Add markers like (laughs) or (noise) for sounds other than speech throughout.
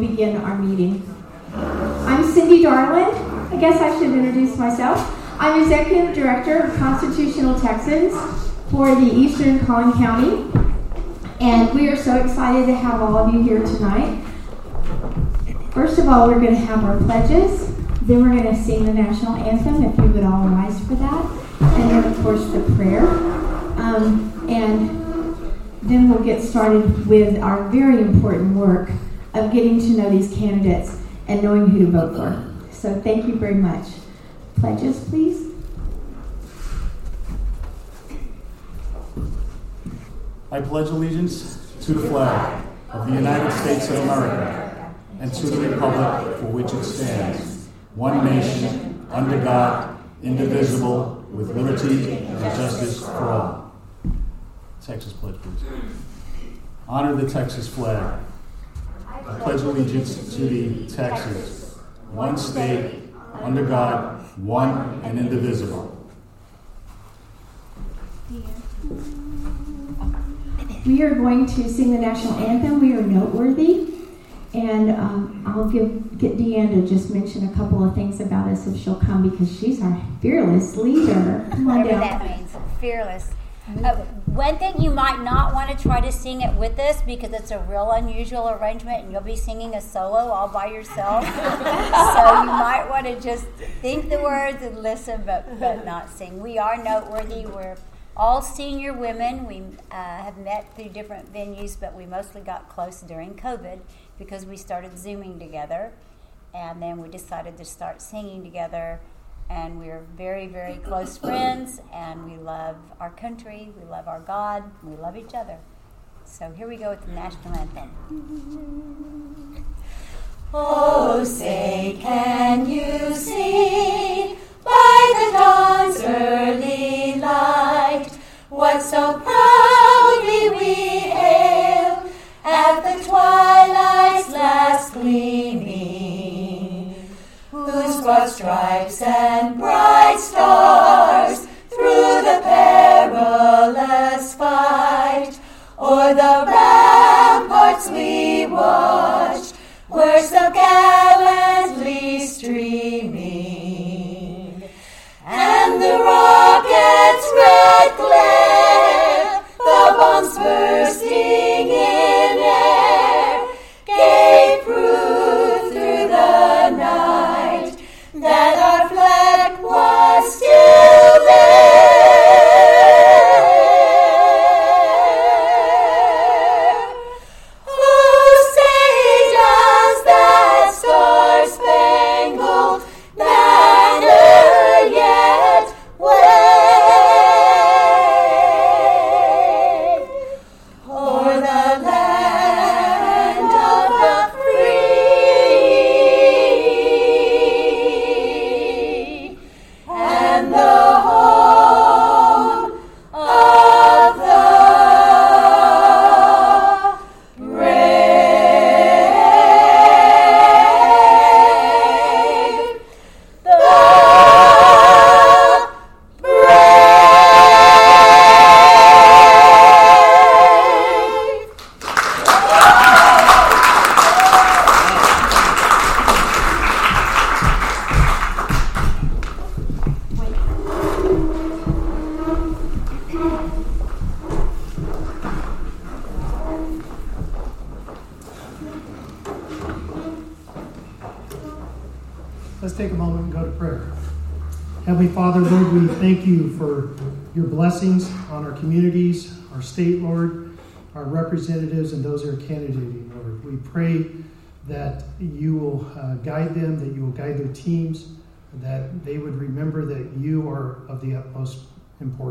begin our meeting. I'm Cindy Darland. I guess I should introduce myself. I'm Executive Director of Constitutional Texans for the Eastern Collin County. And we are so excited to have all of you here tonight. First of all, we're going to have our pledges. Then we're going to sing the national anthem, if you would all rise for that. And then, of course, the prayer. Um, and then we'll get started with our very important work of getting to know these candidates and knowing who to vote for. So thank you very much. Pledges, please. I pledge allegiance to the flag of the United States of America and to the republic for which it stands, one nation, under God, indivisible, with liberty and justice for all. Texas pledge, please. Honor the Texas flag. I pledge allegiance to the Texas, one state, under God, one and indivisible. We are going to sing the national anthem. We are noteworthy. And um, I'll give get Deanne to just mention a couple of things about us if she'll come because she's our fearless leader. Come on Whatever down. that means, fearless. Uh, one thing you might not want to try to sing it with us because it's a real unusual arrangement and you'll be singing a solo all by yourself. (laughs) so you might want to just think the words and listen but, but not sing. We are noteworthy. We're all senior women. We uh, have met through different venues, but we mostly got close during COVID because we started Zooming together. And then we decided to start singing together and we're very, very close friends, and we love our country, we love our God, we love each other. So here we go with the national anthem. Oh, say, can you see by the dawn's early light what so proudly we hail at the twilight's last gleaming? Broad stripes and bright stars through the perilous fight. O'er the ramparts we watched were so gallantly streaming and the rockets red glare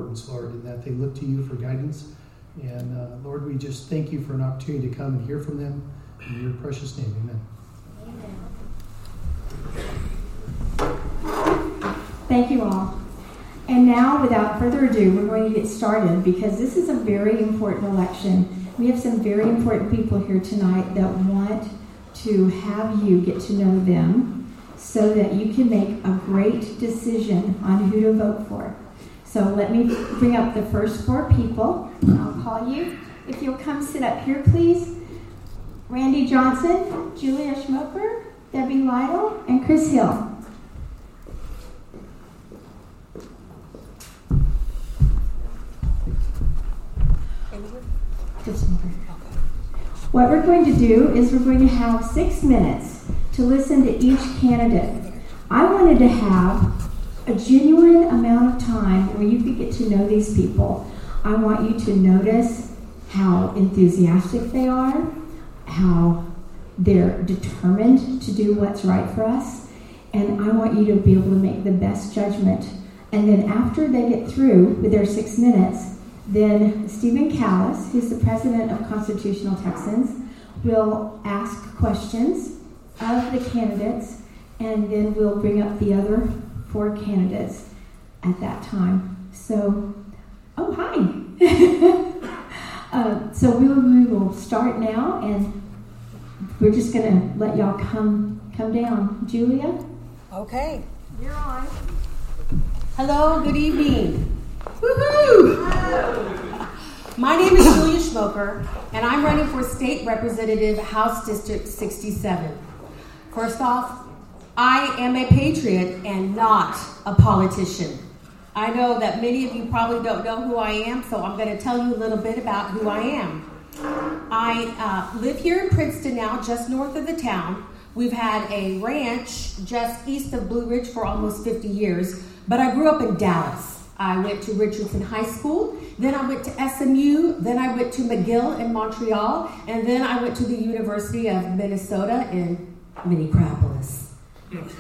importance, Lord, and that they look to you for guidance. And uh, Lord, we just thank you for an opportunity to come and hear from them. In your precious name, amen. amen. Thank you all. And now, without further ado, we're going to get started because this is a very important election. We have some very important people here tonight that want to have you get to know them so that you can make a great decision on who to vote for. So let me bring up the first four people. I'll call you. If you'll come sit up here, please. Randy Johnson, Julia Schmoker, Debbie Lytle, and Chris Hill. What we're going to do is we're going to have six minutes to listen to each candidate. I wanted to have a genuine amount of time where you could get to know these people. I want you to notice how enthusiastic they are, how they're determined to do what's right for us, and I want you to be able to make the best judgment. And then after they get through with their six minutes, then Stephen Callis, who's the president of Constitutional Texans, will ask questions of the candidates, and then we'll bring up the other four candidates at that time. So, oh, hi. (laughs) uh, so we will, we will start now, and we're just going to let y'all come come down. Julia? Okay. You're on. Hello, good evening. Woohoo! My name is Julia Schmoker, and I'm running for State Representative House District 67. First off, I am a patriot and not a politician. I know that many of you probably don't know who I am, so I'm going to tell you a little bit about who I am. I uh, live here in Princeton now, just north of the town. We've had a ranch just east of Blue Ridge for almost 50 years, but I grew up in Dallas. I went to Richardson High School, then I went to SMU, then I went to McGill in Montreal, and then I went to the University of Minnesota in Minneapolis.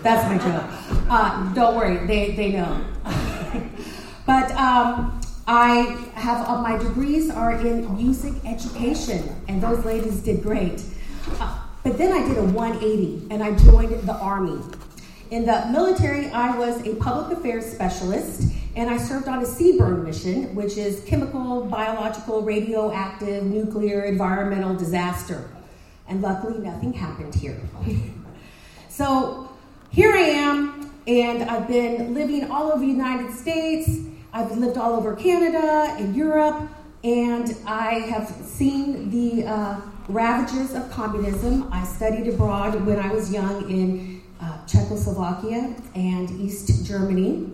That's my joke. Uh, don't worry, they, they know. (laughs) but um, I have uh, my degrees are in music education, and those ladies did great. Uh, but then I did a 180 and I joined the Army. In the military, I was a public affairs specialist and I served on a CBRN mission, which is chemical, biological, radioactive, nuclear, environmental disaster. And luckily, nothing happened here. (laughs) so here I am, and I've been living all over the United States. I've lived all over Canada and Europe, and I have seen the uh, ravages of communism. I studied abroad when I was young in uh, Czechoslovakia and East Germany.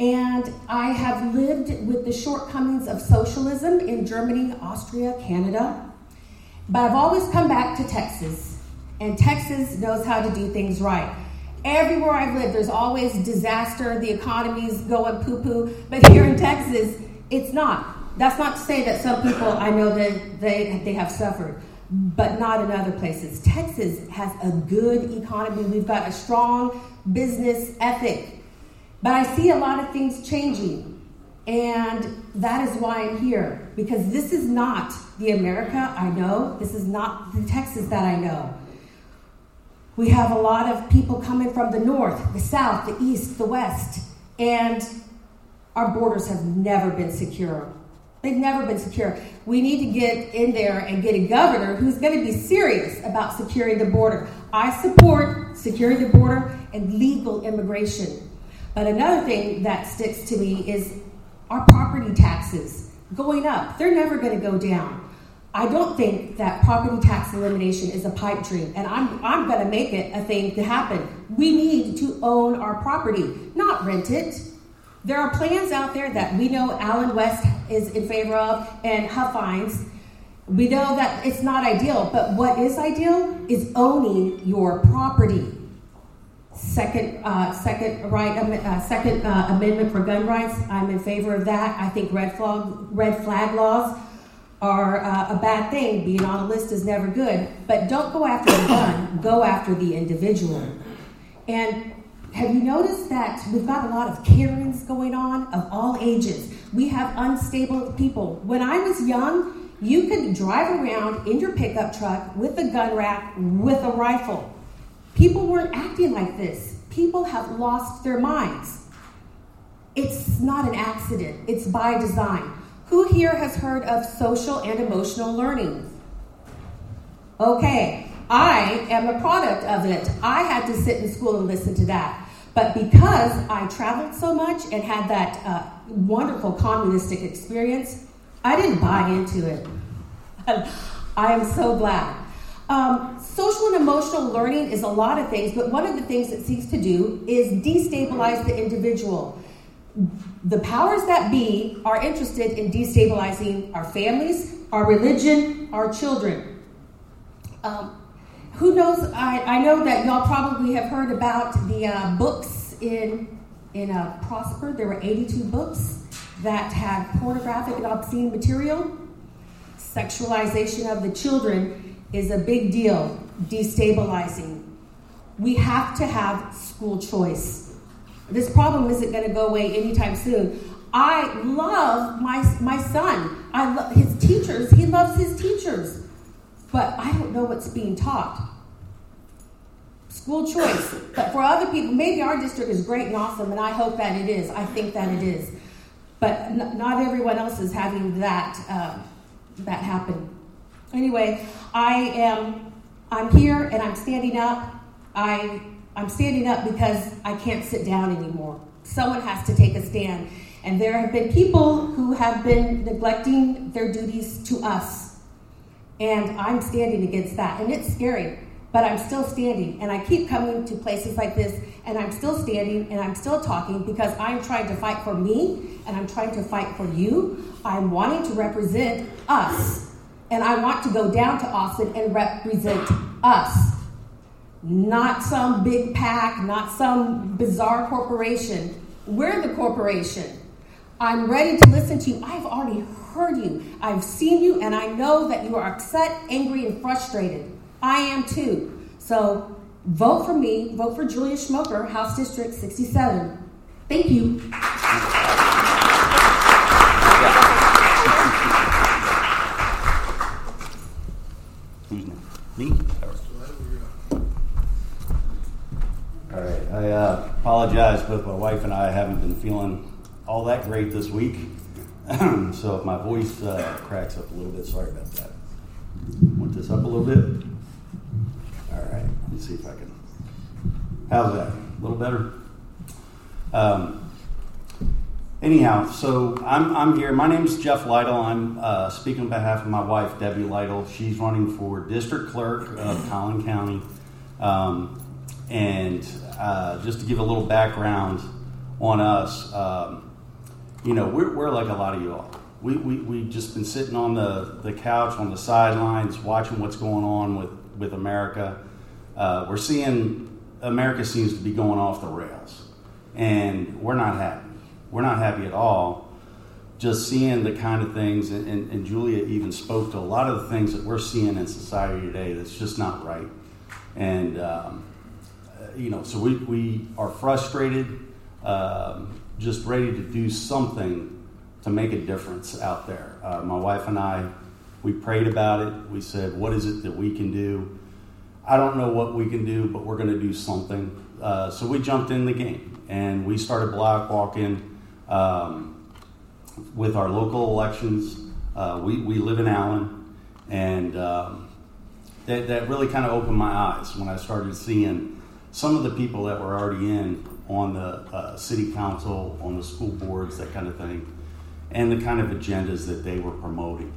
And I have lived with the shortcomings of socialism in Germany, Austria, Canada. But I've always come back to Texas, and Texas knows how to do things right. Everywhere I've lived, there's always disaster, the economy's going poo poo. But here in Texas, it's not. That's not to say that some people I know that they, they have suffered, but not in other places. Texas has a good economy. We've got a strong business ethic. But I see a lot of things changing. And that is why I'm here. Because this is not the America I know. This is not the Texas that I know. We have a lot of people coming from the north, the south, the east, the west. And our borders have never been secure. They've never been secure. We need to get in there and get a governor who's going to be serious about securing the border. I support securing the border and legal immigration. But another thing that sticks to me is our property taxes going up. They're never going to go down. I don't think that property tax elimination is a pipe dream, and I'm, I'm going to make it a thing to happen. We need to own our property, not rent it. There are plans out there that we know Allen West is in favor of and Huffines. We know that it's not ideal, but what is ideal is owning your property second, uh, second right, uh, second uh, amendment for gun rights. I'm in favor of that. I think red flag, red flag laws are uh, a bad thing. Being on a list is never good. But don't go after the gun. Go after the individual. And have you noticed that we've got a lot of Karens going on of all ages? We have unstable people. When I was young, you could drive around in your pickup truck with a gun rack with a rifle People weren't acting like this. People have lost their minds. It's not an accident, it's by design. Who here has heard of social and emotional learning? Okay, I am a product of it. I had to sit in school and listen to that. But because I traveled so much and had that uh, wonderful communistic experience, I didn't buy into it. (laughs) I am so glad. Um, social and emotional learning is a lot of things, but one of the things it seeks to do is destabilize the individual. The powers that be are interested in destabilizing our families, our religion, our children. Um, who knows? I, I know that y'all probably have heard about the uh, books in in uh, Prosper. There were 82 books that had pornographic and obscene material. Sexualization of the children is a big deal, destabilizing. We have to have school choice. This problem isn't going to go away anytime soon. I love my, my son. I love his teachers. He loves his teachers. But I don't know what's being taught. School choice. But for other people, maybe our district is great and awesome, and I hope that it is. I think that it is. But n- not everyone else is having that, uh, that happen. Anyway, I am I'm here and I'm standing up. I I'm standing up because I can't sit down anymore. Someone has to take a stand. And there have been people who have been neglecting their duties to us. And I'm standing against that. And it's scary, but I'm still standing. And I keep coming to places like this, and I'm still standing and I'm still talking because I'm trying to fight for me and I'm trying to fight for you. I'm wanting to represent us. And I want to go down to Austin and represent us. Not some big PAC, not some bizarre corporation. We're the corporation. I'm ready to listen to you. I've already heard you. I've seen you, and I know that you are upset, angry, and frustrated. I am too. So vote for me. Vote for Julia Schmoker, House District 67. Thank you. Who's next? Me? All right. I uh, apologize, but my wife and I haven't been feeling all that great this week. (clears throat) so if my voice uh, cracks up a little bit, sorry about that. Want this up a little bit? All right. Let me see if I can. How's that? A little better? Um, anyhow, so I'm, I'm here. My name is Jeff Lytle. I'm uh, speaking on behalf of my wife, Debbie Lytle. She's running for district clerk of Collin County. Um, and uh, just to give a little background on us, um, you know, we're, we're like a lot of y'all. We, we, we just been sitting on the, the couch on the sidelines watching what's going on with, with America. Uh, we're seeing America seems to be going off the rails, and we're not happy. We're not happy at all. Just seeing the kind of things, and, and, and Julia even spoke to a lot of the things that we're seeing in society today that's just not right. And, um, you know, so we, we are frustrated, um, just ready to do something to make a difference out there. Uh, my wife and I, we prayed about it. We said, what is it that we can do? I don't know what we can do, but we're going to do something. Uh, so we jumped in the game and we started block walking um, with our local elections. Uh, we, we live in Allen, and um, that, that really kind of opened my eyes when I started seeing some of the people that were already in on the uh, city council, on the school boards, that kind of thing, and the kind of agendas that they were promoting.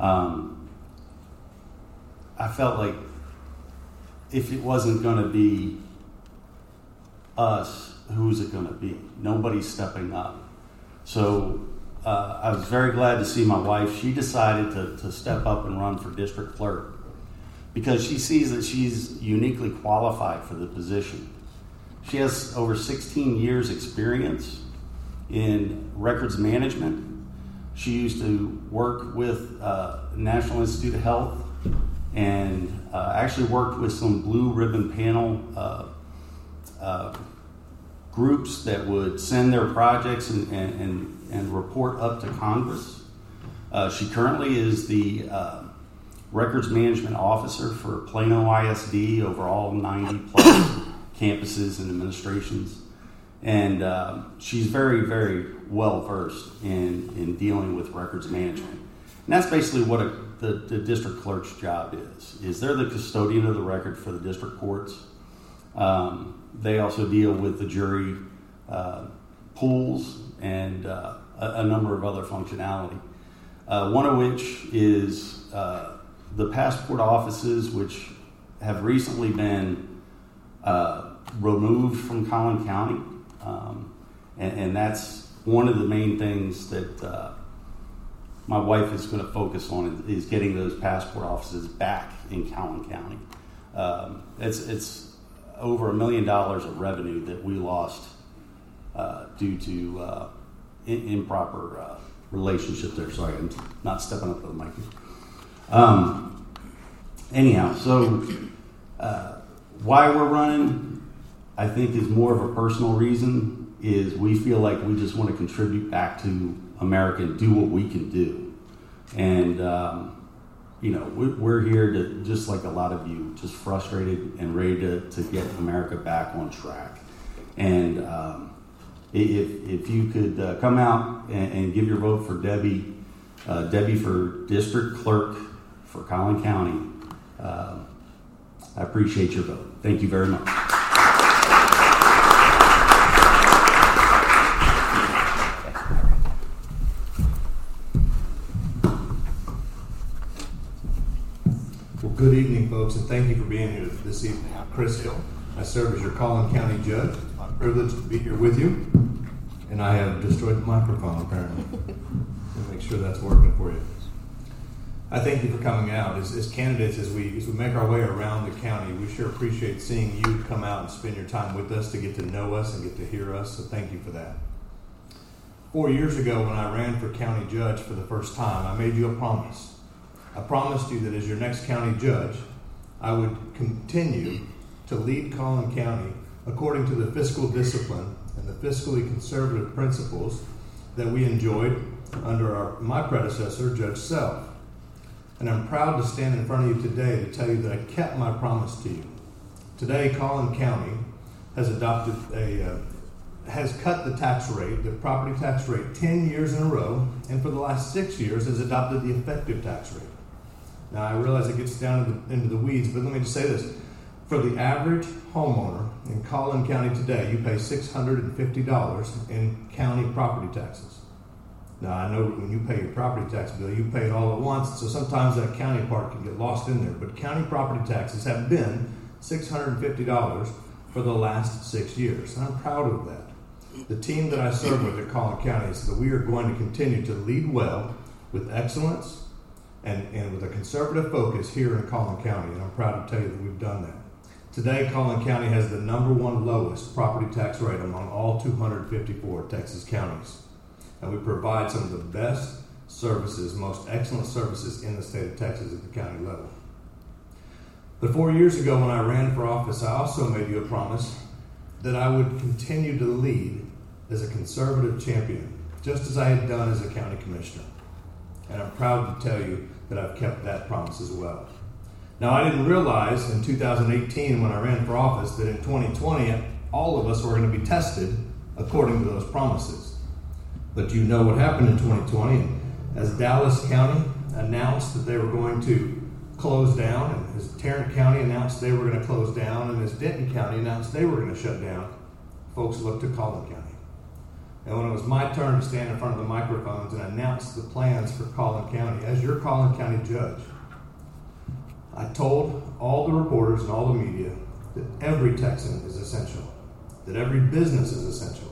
Um, I felt like if it wasn't going to be us, who's it going to be? Nobody's stepping up. So uh, I was very glad to see my wife. She decided to, to step up and run for district clerk because she sees that she's uniquely qualified for the position. She has over 16 years' experience in records management. She used to work with uh, National Institute of Health and uh, actually worked with some blue ribbon panel uh, uh, groups that would send their projects and, and, and, and report up to Congress. Uh, she currently is the uh, records management officer for Plano ISD over all 90 plus (coughs) campuses and administrations. And uh, she's very, very well versed in, in dealing with records management. And that's basically what a, the, the district clerk's job is. Is they're the custodian of the record for the district courts. Um, they also deal with the jury uh, pools and uh, a, a, number of other functionality. Uh, one of which is uh, the passport offices, which have recently been uh, removed from Collin County, um, and, and, that's one of the main things that uh, my wife is going to focus on is getting those passport offices back in Collin County. Um, it's it's over a million dollars of revenue that we lost uh, due to uh, in, improper uh, relationship there. Sorry, I'm not stepping up to the mic. Um, anyhow, so uh, why we're running, I think, is more of a personal reason. Is we feel like we just want to contribute back to America and do what we can do, and um, you know we're here to just like a lot of you, just frustrated and ready to, to get America back on track, and. Um, if, if you could uh, come out and, and, give your vote for Debbie, uh, Debbie for district clerk for Collin County, uh, I appreciate your vote. Thank you very much. Well, good evening, folks, and thank you for being here this evening. I'm Chris Hill. I serve as your Collin County Judge. My privilege to be here with you. And I have destroyed the microphone, apparently. make sure that's working for you. I thank you for coming out. As, as, candidates, as we, as we make our way around the county, we sure appreciate seeing you come out and spend your time with us to get to know us and get to hear us. So thank you for that. Four years ago, when I ran for county judge for the first time, I made you a promise. I promised you that as your next county judge, I would continue to lead Collin County according to the fiscal discipline and the fiscally conservative principles that we enjoyed under our, my predecessor, Judge Self. And I'm proud to stand in front of you today to tell you that I kept my promise to you. Today, Collin County has adopted a uh, has cut the tax rate, the property tax rate, 10 years in a row, and for the last six years has adopted the effective tax rate. Now, I realize it gets down the, into the weeds, but let me just say this for the average homeowner in Collin County today, you pay $650 in county property taxes. Now, I know when you pay your property tax bill, you pay it all at once, so sometimes that county part can get lost in there. But county property taxes have been $650 for the last six years, and I'm proud of that. The team that I serve with at Collin County is that we are going to continue to lead well with excellence and, and with a conservative focus here in Collin County, and I'm proud to tell you that we've done that. Today, Collin County has the number one lowest property tax rate among all 254 Texas counties. And we provide some of the best services, most excellent services in the state of Texas at the county level. But four years ago, when I ran for office, I also made you a promise that I would continue to lead as a conservative champion, just as I had done as a county commissioner. And I'm proud to tell you that I've kept that promise as well. Now, I didn't realize in 2018 when I ran for office that in 2020 all of us were going to be tested according to those promises. But you know what happened in 2020. As Dallas County announced that they were going to close down, and as Tarrant County announced they were going to close down, and as Denton County announced they were going to shut down, folks looked to Collin County. And when it was my turn to stand in front of the microphones and announce the plans for Collin County, as your Collin County judge, I told all the reporters and all the media that every Texan is essential, that every business is essential,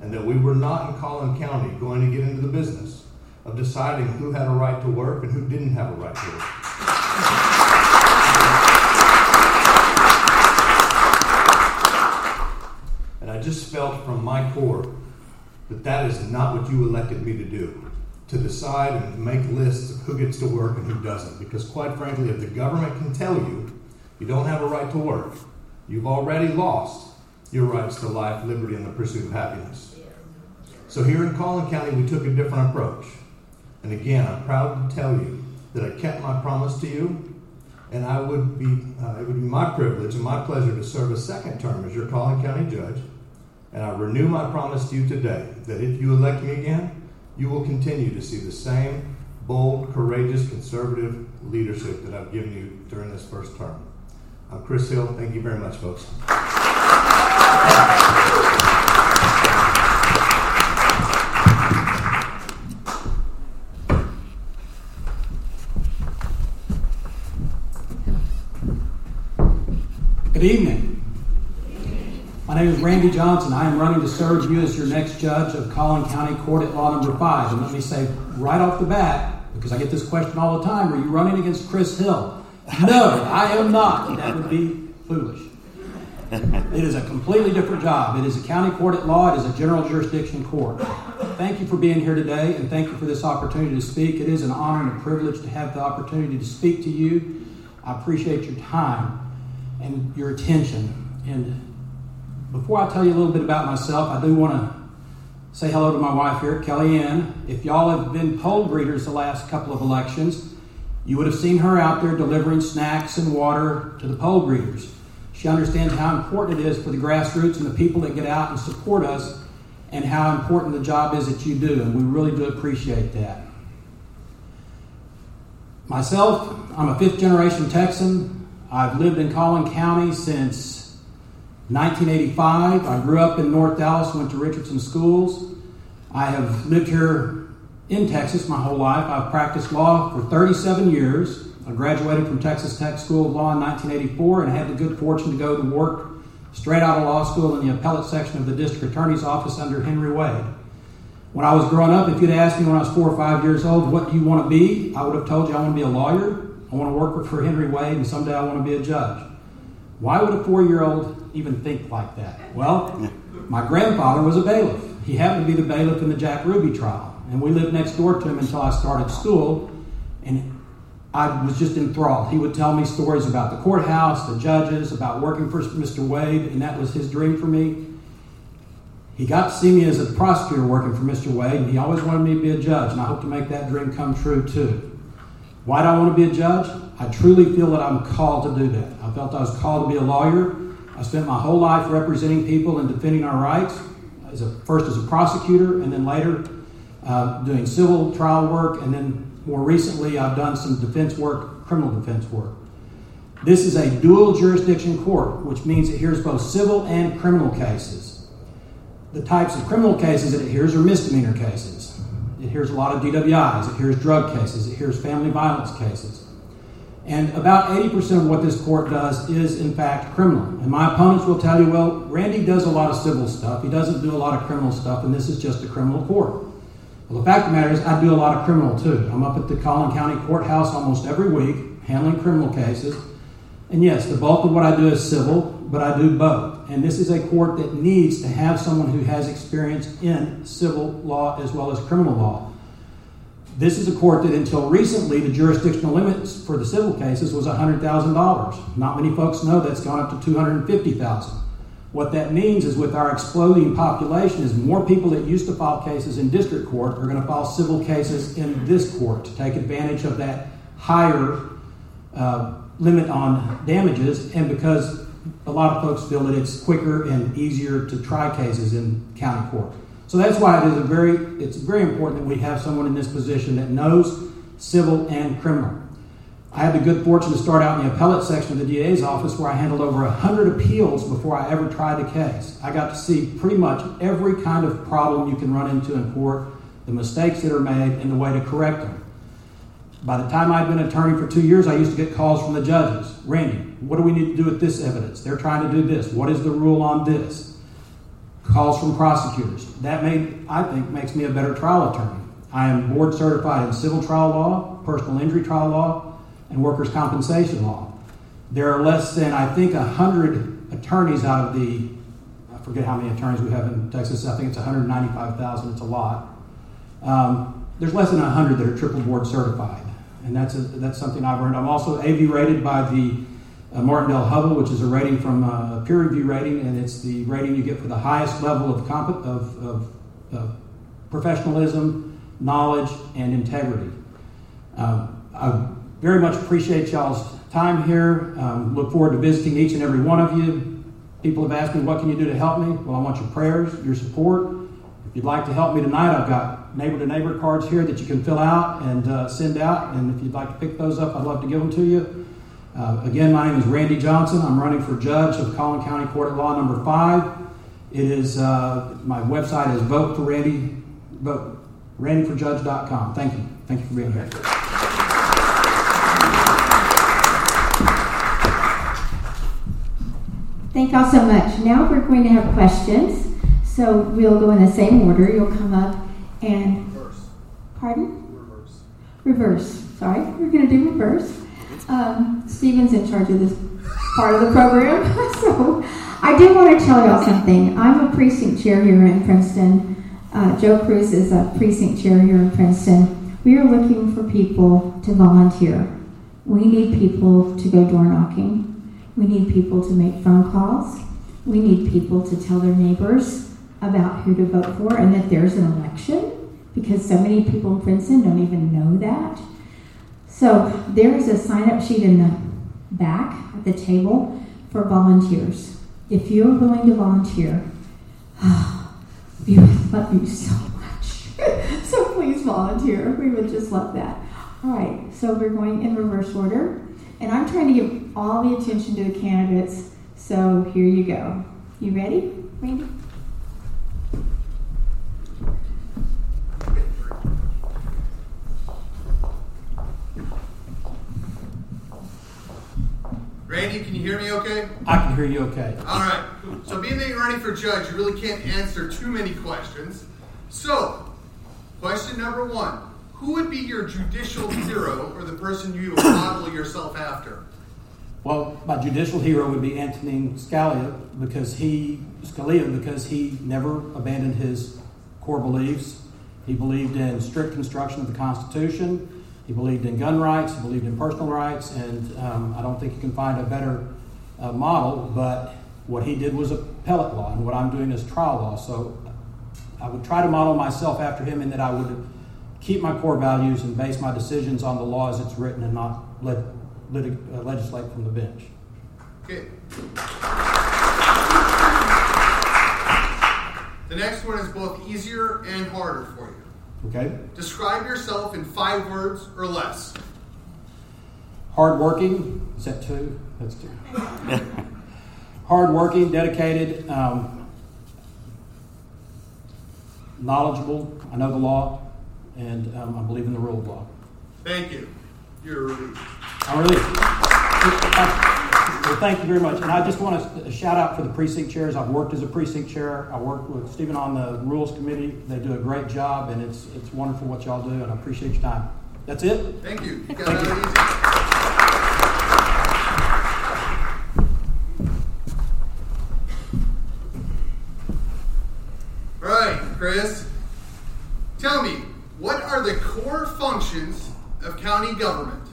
and that we were not in Collin County going to get into the business of deciding who had a right to work and who didn't have a right to work. And I just felt from my core that that is not what you elected me to do to decide and make lists of who gets to work and who doesn't. Because, quite frankly, if the government can tell you you don't have a right to work, you've already lost your rights to life, liberty, and the pursuit of happiness. So, here in Collin County, we took a different approach. And again, I'm proud to tell you that I kept my promise to you, and I would be, uh, it would be my privilege and my pleasure to serve a second term as your Collin County judge. And I renew my promise to you today that if you elect me again, you will continue to see the same bold, courageous, conservative leadership that I've given you during this first term. I'm Chris Hill. Thank you very much, folks. Good evening. My name is Randy Johnson. I am running to serve you as your next judge of Collin County Court at Law Number 5. And let me say right off the bat, because I get this question all the time, are you running against Chris Hill? No, I am not. That would be foolish. It is a completely different job. It is a county court at law, it is a general jurisdiction court. Thank you for being here today, and thank you for this opportunity to speak. It is an honor and a privilege to have the opportunity to speak to you. I appreciate your time and your attention. And before I tell you a little bit about myself, I do want to say hello to my wife here, Kelly Ann. If y'all have been poll greeters the last couple of elections, you would have seen her out there delivering snacks and water to the poll greeters. She understands how important it is for the grassroots and the people that get out and support us, and how important the job is that you do, and we really do appreciate that. Myself, I'm a fifth generation Texan. I've lived in Collin County since 1985. I grew up in North Dallas, went to Richardson schools. I have lived here in Texas my whole life. I've practiced law for 37 years. I graduated from Texas Tech School of Law in 1984 and had the good fortune to go to work straight out of law school in the appellate section of the district attorney's office under Henry Wade. When I was growing up, if you'd asked me when I was four or five years old, what do you want to be? I would have told you I want to be a lawyer. I want to work for Henry Wade, and someday I want to be a judge. Why would a four year old even think like that? Well, my grandfather was a bailiff. He happened to be the bailiff in the Jack Ruby trial. And we lived next door to him until I started school. I was just enthralled. He would tell me stories about the courthouse, the judges, about working for Mr. Wade, and that was his dream for me. He got to see me as a prosecutor working for Mr. Wade, and he always wanted me to be a judge, and I hope to make that dream come true too. Why do I want to be a judge? I truly feel that I'm called to do that. I felt I was called to be a lawyer. I spent my whole life representing people and defending our rights, as a, first as a prosecutor, and then later uh, doing civil trial work, and then more recently, I've done some defense work, criminal defense work. This is a dual jurisdiction court, which means it hears both civil and criminal cases. The types of criminal cases that it hears are misdemeanor cases. It hears a lot of DWIs, it hears drug cases, it hears family violence cases. And about 80% of what this court does is, in fact, criminal. And my opponents will tell you, well, Randy does a lot of civil stuff. He doesn't do a lot of criminal stuff, and this is just a criminal court. Well, the fact of the matter is, I do a lot of criminal too. I'm up at the Collin County Courthouse almost every week handling criminal cases. And yes, the bulk of what I do is civil, but I do both. And this is a court that needs to have someone who has experience in civil law as well as criminal law. This is a court that until recently, the jurisdictional limits for the civil cases was $100,000. Not many folks know that's gone up to $250,000. What that means is with our exploding population is more people that used to file cases in district court are going to file civil cases in this court to take advantage of that higher uh, limit on damages and because a lot of folks feel that it's quicker and easier to try cases in county court. So that's why it is a very it's very important that we have someone in this position that knows civil and criminal. I had the good fortune to start out in the appellate section of the DA's office where I handled over 100 appeals before I ever tried a case. I got to see pretty much every kind of problem you can run into in court, the mistakes that are made, and the way to correct them. By the time I'd been attorney for two years, I used to get calls from the judges. Randy, what do we need to do with this evidence? They're trying to do this. What is the rule on this? Calls from prosecutors. That made, I think, makes me a better trial attorney. I am board certified in civil trial law, personal injury trial law, and workers' compensation law. There are less than, I think, 100 attorneys out of the, I forget how many attorneys we have in Texas, I think it's 195,000, it's a lot. Um, there's less than 100 that are triple board certified, and that's, a, that's something I've earned. I'm also AV rated by the uh, Martindale-Hubbell, which is a rating from uh, a peer review rating, and it's the rating you get for the highest level of, comp- of, of, of professionalism, knowledge, and integrity. Uh, I very much appreciate y'all's time here. Um, look forward to visiting each and every one of you. People have asked me, what can you do to help me? Well, I want your prayers, your support. If you'd like to help me tonight, I've got neighbor to neighbor cards here that you can fill out and uh, send out. And if you'd like to pick those up, I'd love to give them to you. Uh, again, my name is Randy Johnson. I'm running for judge of Collin County Court at Law number five. It is uh, my website is vote for Randy, vote randyforjudge.com. Thank you. Thank you for being here. Thank y'all so much. Now we're going to have questions. So we'll go in the same order. You'll come up and. Reverse. Pardon? Reverse. Reverse. Sorry, we're going to do reverse. Um, Stephen's in charge of this part of the program. (laughs) so I do want to tell y'all something. I'm a precinct chair here in Princeton. Uh, Joe Cruz is a precinct chair here in Princeton. We are looking for people to volunteer. We need people to go door knocking. We need people to make phone calls. We need people to tell their neighbors about who to vote for and that there's an election because so many people in Princeton don't even know that. So there is a sign up sheet in the back at the table for volunteers. If you're willing to volunteer, (sighs) we would love you so much. (laughs) so please volunteer. We would just love that. All right, so we're going in reverse order. And I'm trying to give all the attention to the candidates. So here you go. You ready, Randy? Randy, can you hear me okay? I can hear you okay. All right. So, being that you're running for judge, you really can't answer too many questions. So, question number one Who would be your judicial hero or the person you would model yourself after? Well, my judicial hero would be Antonin Scalia because he Scalia because he never abandoned his core beliefs. He believed in strict construction of the Constitution. He believed in gun rights. He believed in personal rights, and um, I don't think you can find a better uh, model. But what he did was appellate law, and what I'm doing is trial law. So I would try to model myself after him in that I would keep my core values and base my decisions on the law as it's written and not let, uh, legislate from the bench. Okay. The next one is both easier and harder for you. Okay? Describe yourself in five words or less. Hardworking, is that two? That's two. (laughs) Hardworking, dedicated, um, knowledgeable. I know the law, and um, I believe in the rule of law. Thank you. You're relieved. I really. Well, thank you very much. And I just want to shout out for the precinct chairs. I've worked as a precinct chair. I worked with Stephen on the rules committee. They do a great job, and it's it's wonderful what y'all do, and I appreciate your time. That's it. Thank you. You got Thank you. that. All right, Chris. Tell me, what are the core functions of county government?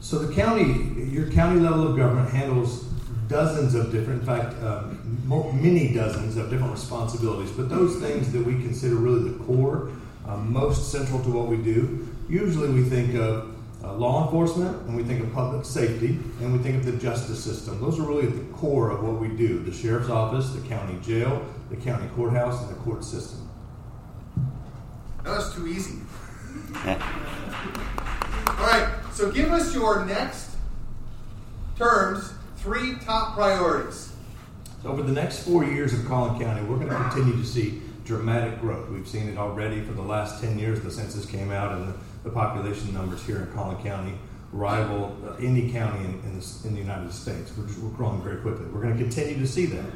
So the county, your county level of government handles dozens of different, in fact, um, mo- many dozens of different responsibilities. But those things that we consider really the core, uh, most central to what we do, usually we think of uh, law enforcement, and we think of public safety, and we think of the justice system. Those are really at the core of what we do: the sheriff's office, the county jail, the county courthouse, and the court system. That was too easy. (laughs) All right, so give us your next term's three top priorities. So over the next four years of Collin County, we're going to continue to see dramatic growth. We've seen it already for the last 10 years. The census came out, and the, the population numbers here in Collin County rival uh, any county in, in, the, in the United States. We're, just, we're growing very quickly. We're going to continue to see that.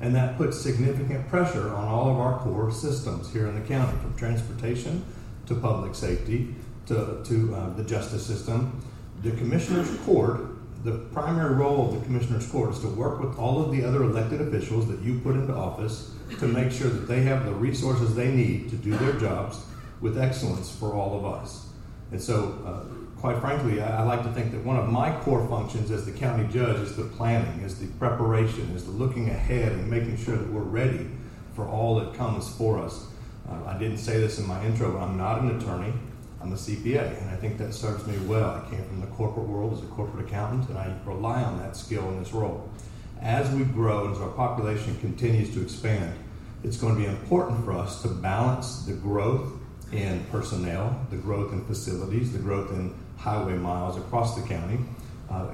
And that puts significant pressure on all of our core systems here in the county, from transportation to public safety to, to uh, the justice system. The Commissioner's Court the primary role of the commissioner's court is to work with all of the other elected officials that you put into office to make sure that they have the resources they need to do their jobs with excellence for all of us. And so, uh, quite frankly, I, I like to think that one of my core functions as the county judge is the planning, is the preparation, is the looking ahead and making sure that we're ready for all that comes for us. Uh, I didn't say this in my intro, but I'm not an attorney. I'm a CPA, and I think that serves me well. I came from the corporate world as a corporate accountant, and I rely on that skill in this role. As we grow, as our population continues to expand, it's going to be important for us to balance the growth in personnel, the growth in facilities, the growth in highway miles across the county, uh,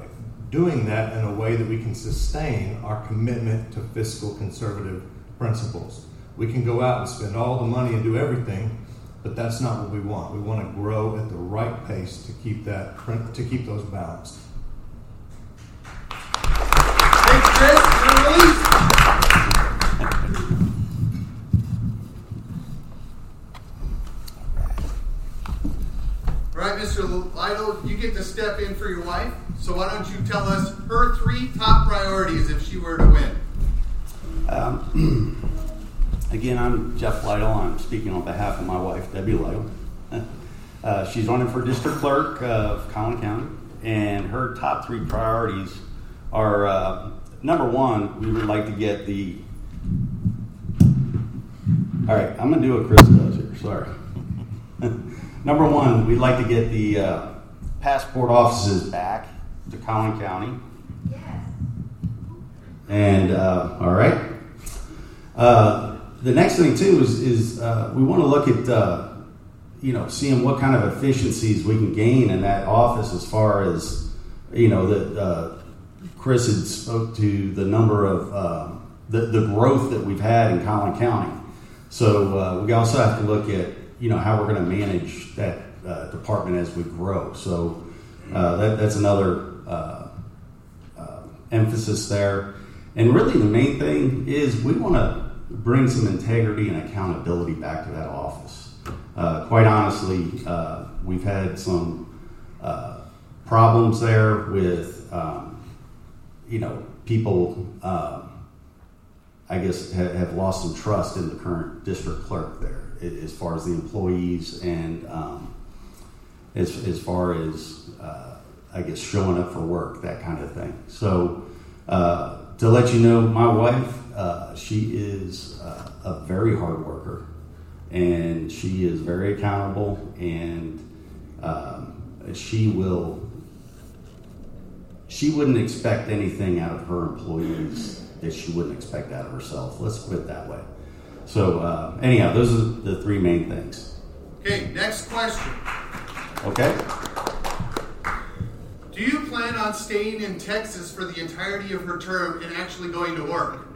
doing that in a way that we can sustain our commitment to fiscal conservative principles. We can go out and spend all the money and do everything, but that's not what we want. We want to grow at the right pace to keep that to keep those balanced. Thanks, Chris. You're released. All right, Mr. Lytle, you get to step in for your wife. So why don't you tell us her three top priorities if she were to win? Um, (clears throat) again, I'm Jeff Lytle. I'm speaking on behalf of my wife, Debbie Lytle. (laughs) Uh, she's running for district clerk of Collin County, and her top three priorities are uh, number one, we would like to get the. All right, I'm going to do what Chris does here. Sorry. Number one, we'd like to get the uh, passport offices back to Collin County. Yes. And, uh, all right. Uh, the next thing, too, is, is uh, we want to look at uh, you know, seeing what kind of efficiencies we can gain in that office as far as, you know, that uh, Chris had spoke to the number of the, the growth that we've had in Collin County. So uh, we also have to look at, you know, how we're going to manage that uh, department as we grow. So uh, that, that's another uh, emphasis there. And really, the main thing is we want to bring some integrity and accountability back to that office. Uh, quite honestly, uh, we've had some uh, problems there with, um, you know, people, uh, I guess, have, lost some trust in the current district clerk there as far as the employees and um, as, as far as, uh, I guess, showing up for work, that kind of thing. So, uh, to let you know, my wife, she is a very hard worker and she is very accountable and um, she will she wouldn't expect anything out of her employees that she wouldn't expect out of herself let's put it that way so uh, anyhow those are the three main things okay next question okay do you plan on staying in texas for the entirety of her term and actually going to work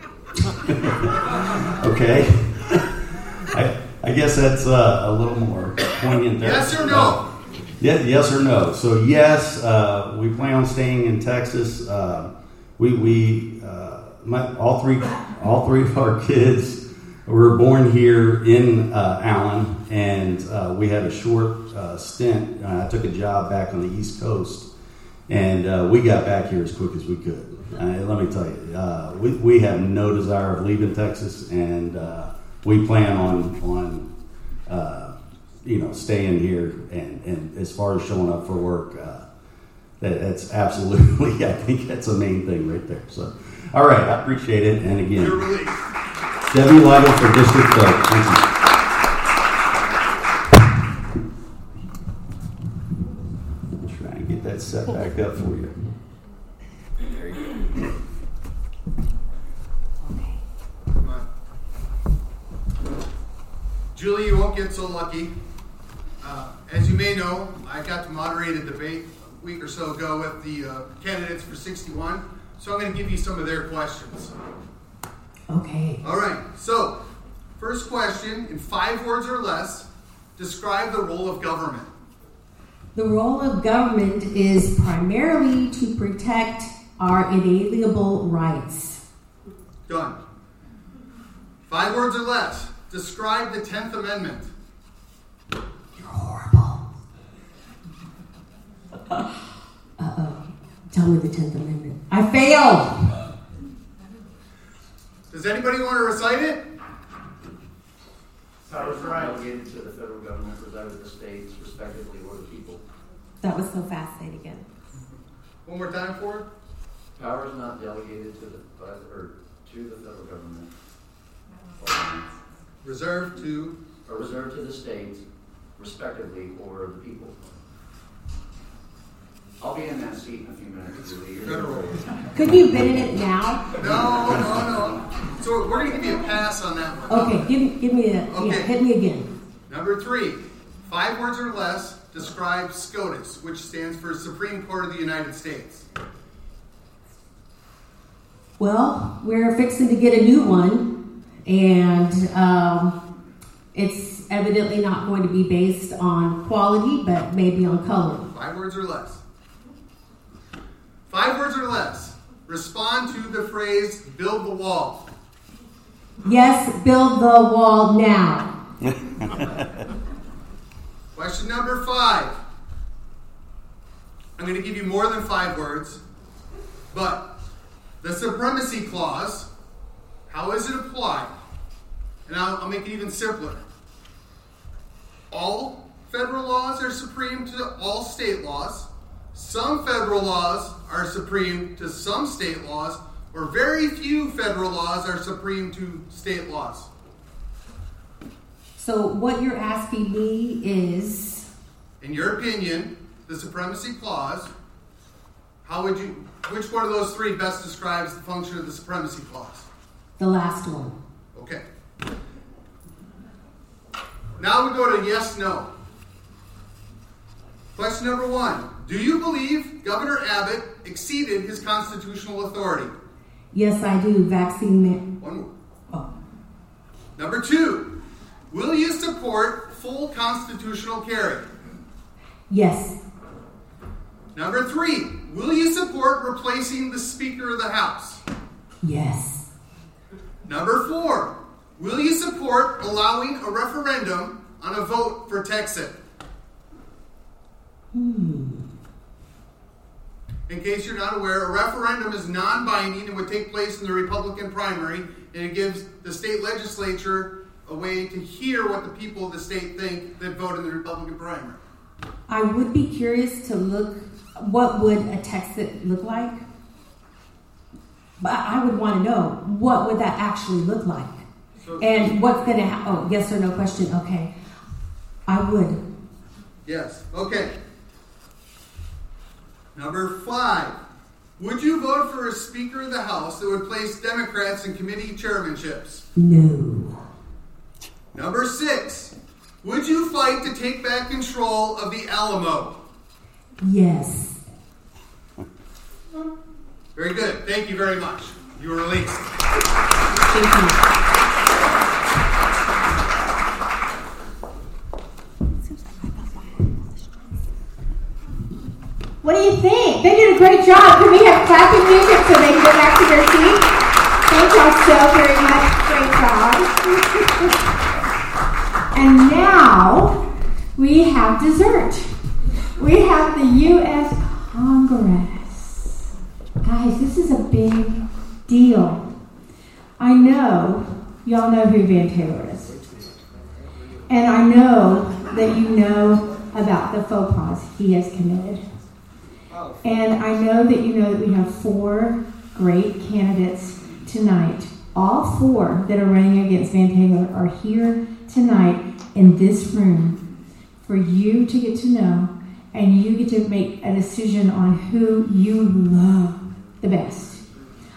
(laughs) okay (laughs) I, I guess that's uh, a little more poignant there. Yes or no? Yeah, yes or no. So yes, uh, we plan on staying in Texas. Uh, we we uh, my, all three all three of our (laughs) kids were born here in uh, Allen, and uh, we had a short stint. I took a job back on the East Coast, and we got back here as quick as we could. let me tell you, we we have no desire of leaving Texas, and we plan on on uh, you know staying here and and as far as showing up for work. Uh, that, that's absolutely, (laughs) I think that's the main thing right there. So, all right, I appreciate it. And again, Debbie Lytle for District Clerk. Thank you. Try and get that set back up for you. There you go. Julie, you won't get so lucky. Uh, as you may know, I got to moderate a debate a week or so ago with the uh, candidates for 61. So I'm going to give you some of their questions. Okay. All right. So, first question in five words or less, describe the role of government. The role of government is primarily to protect our inalienable rights. Done. Five words or less. Describe the Tenth Amendment. You're horrible. Uh oh. Tell me the Tenth Amendment. I failed. Does anybody want to recite it? Powers right. delegated to the federal government, presided the states, respectively, or the people. That was so fast. Say it again. One more time for it. Powers not delegated to the or to the federal government reserved to or reserved to the states, respectively, or the people. I'll be in that seat in a few minutes. Federal. Could you been in it now? No, no, no. So we're going to give you a pass on that one. Okay, give, give me a okay. yeah, hit me again. Number three, five words or less describe SCOTUS, which stands for Supreme Court of the United States. Well, we're fixing to get a new one, and um, It's evidently not going to be based on quality, but maybe on color. Five words or less. Five words or less. Respond to the phrase build the wall. Yes, build the wall now. (laughs) Question number five. I'm going to give you more than five words, but the supremacy clause, how is it applied? And I'll, I'll make it even simpler. All federal laws are supreme to all state laws. Some federal laws are supreme to some state laws, or very few federal laws are supreme to state laws. So, what you're asking me is In your opinion, the supremacy clause, how would you, which one of those three best describes the function of the supremacy clause? the last one. Okay. Now we go to yes, no. Question number one Do you believe Governor Abbott exceeded his constitutional authority? Yes, I do. Vaccine. Ma- One more. oh. Number two Will you support full constitutional carry? Yes. Number three Will you support replacing the Speaker of the House? Yes. Number four, will you support allowing a referendum on a vote for Texas? Hmm. In case you're not aware, a referendum is non binding and would take place in the Republican primary, and it gives the state legislature a way to hear what the people of the state think that vote in the Republican primary. I would be curious to look. What would a Texit look like? But I would want to know what would that actually look like, So, and what's going to happen. Oh, yes or no question. Okay, I would. yes, okay. Number five, would you vote for a Speaker of the House that would place Democrats in committee chairmanships? No. Number six, would you fight to take back control of the Alamo? Yes. Very good. Thank you very much. You are released. Thank you. What do you think? They did a great job. Can we have clapping music so they can go back to their seat? Thank y'all so very much. Great job. (laughs) and now we have dessert. We have the U.S. Congress. Guys, this is a big deal. I know y'all know who Van Taylor is. And I know that you know about the faux pas he has committed. And I know that you know that we have four great candidates tonight. All four that are running against Van Taylor are here tonight in this room for you to get to know and you get to make a decision on who you love the best.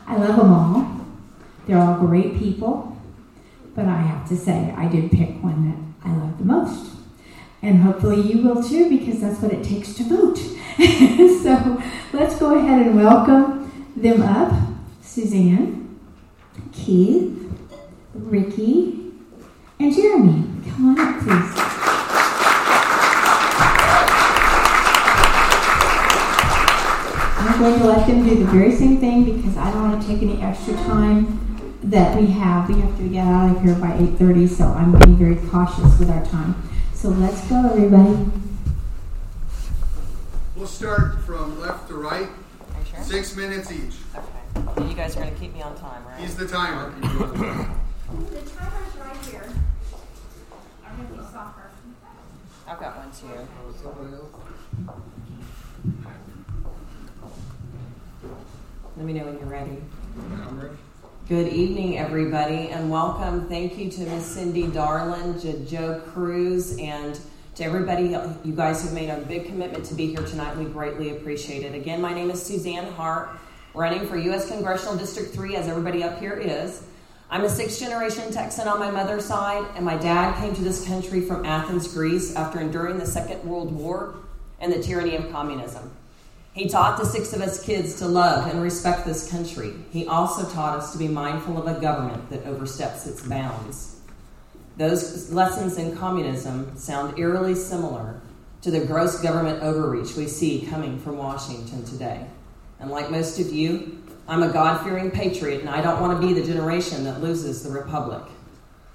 I love them all. They're all great people. But I have to say, I did pick one that I love the most. And hopefully you will too, because that's what it takes to vote. (laughs) so let's go ahead and welcome them up Suzanne, Keith, Ricky, and Jeremy. Come on up, please. I'm going to let them do the very same thing because I don't want to take any extra time that we have. We have to get out of here by 8.30, so I'm being very cautious with our time. So let's go, everybody. We'll start from left to right, Are you sure? six minutes each. Okay. And you guys are going to keep me on time, right? He's the timer. The timer's right here. I'm going to be softer. I've got one too. Let me know when you're ready. Good evening, everybody, and welcome. Thank you to Miss Cindy Darland, to Joe Cruz, and to everybody. You guys have made a big commitment to be here tonight. We greatly appreciate it. Again, my name is Suzanne Harp, running for U.S. Congressional District 3, as everybody up here is. I'm a sixth generation Texan on my mother's side, and my dad came to this country from Athens, Greece, after enduring the Second World War and the tyranny of communism. He taught the six of us kids to love and respect this country. He also taught us to be mindful of a government that oversteps its bounds. Those lessons in communism sound eerily similar to the gross government overreach we see coming from Washington today. And like most of you, I'm a God fearing patriot, and I don't want to be the generation that loses the republic.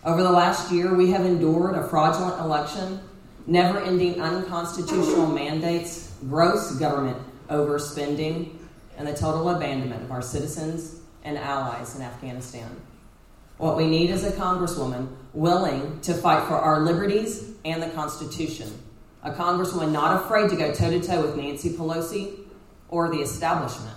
Over the last year, we have endured a fraudulent election, never ending unconstitutional mandates, gross government overspending, and the total abandonment of our citizens and allies in Afghanistan. What we need is a congresswoman willing to fight for our liberties and the Constitution. A congresswoman not afraid to go toe to toe with Nancy Pelosi or the establishment.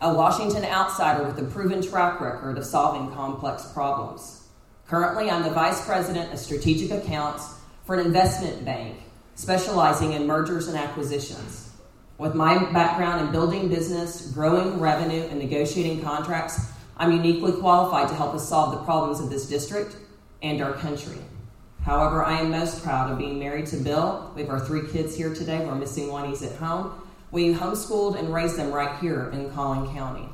A Washington outsider with a proven track record of solving complex problems. Currently, I'm the Vice President of Strategic Accounts for an investment bank specializing in mergers and acquisitions. With my background in building business, growing revenue, and negotiating contracts, I'm uniquely qualified to help us solve the problems of this district and our country. However, I am most proud of being married to Bill. We have our three kids here today. We're missing one, he's at home. We homeschooled and raised them right here in Collin County.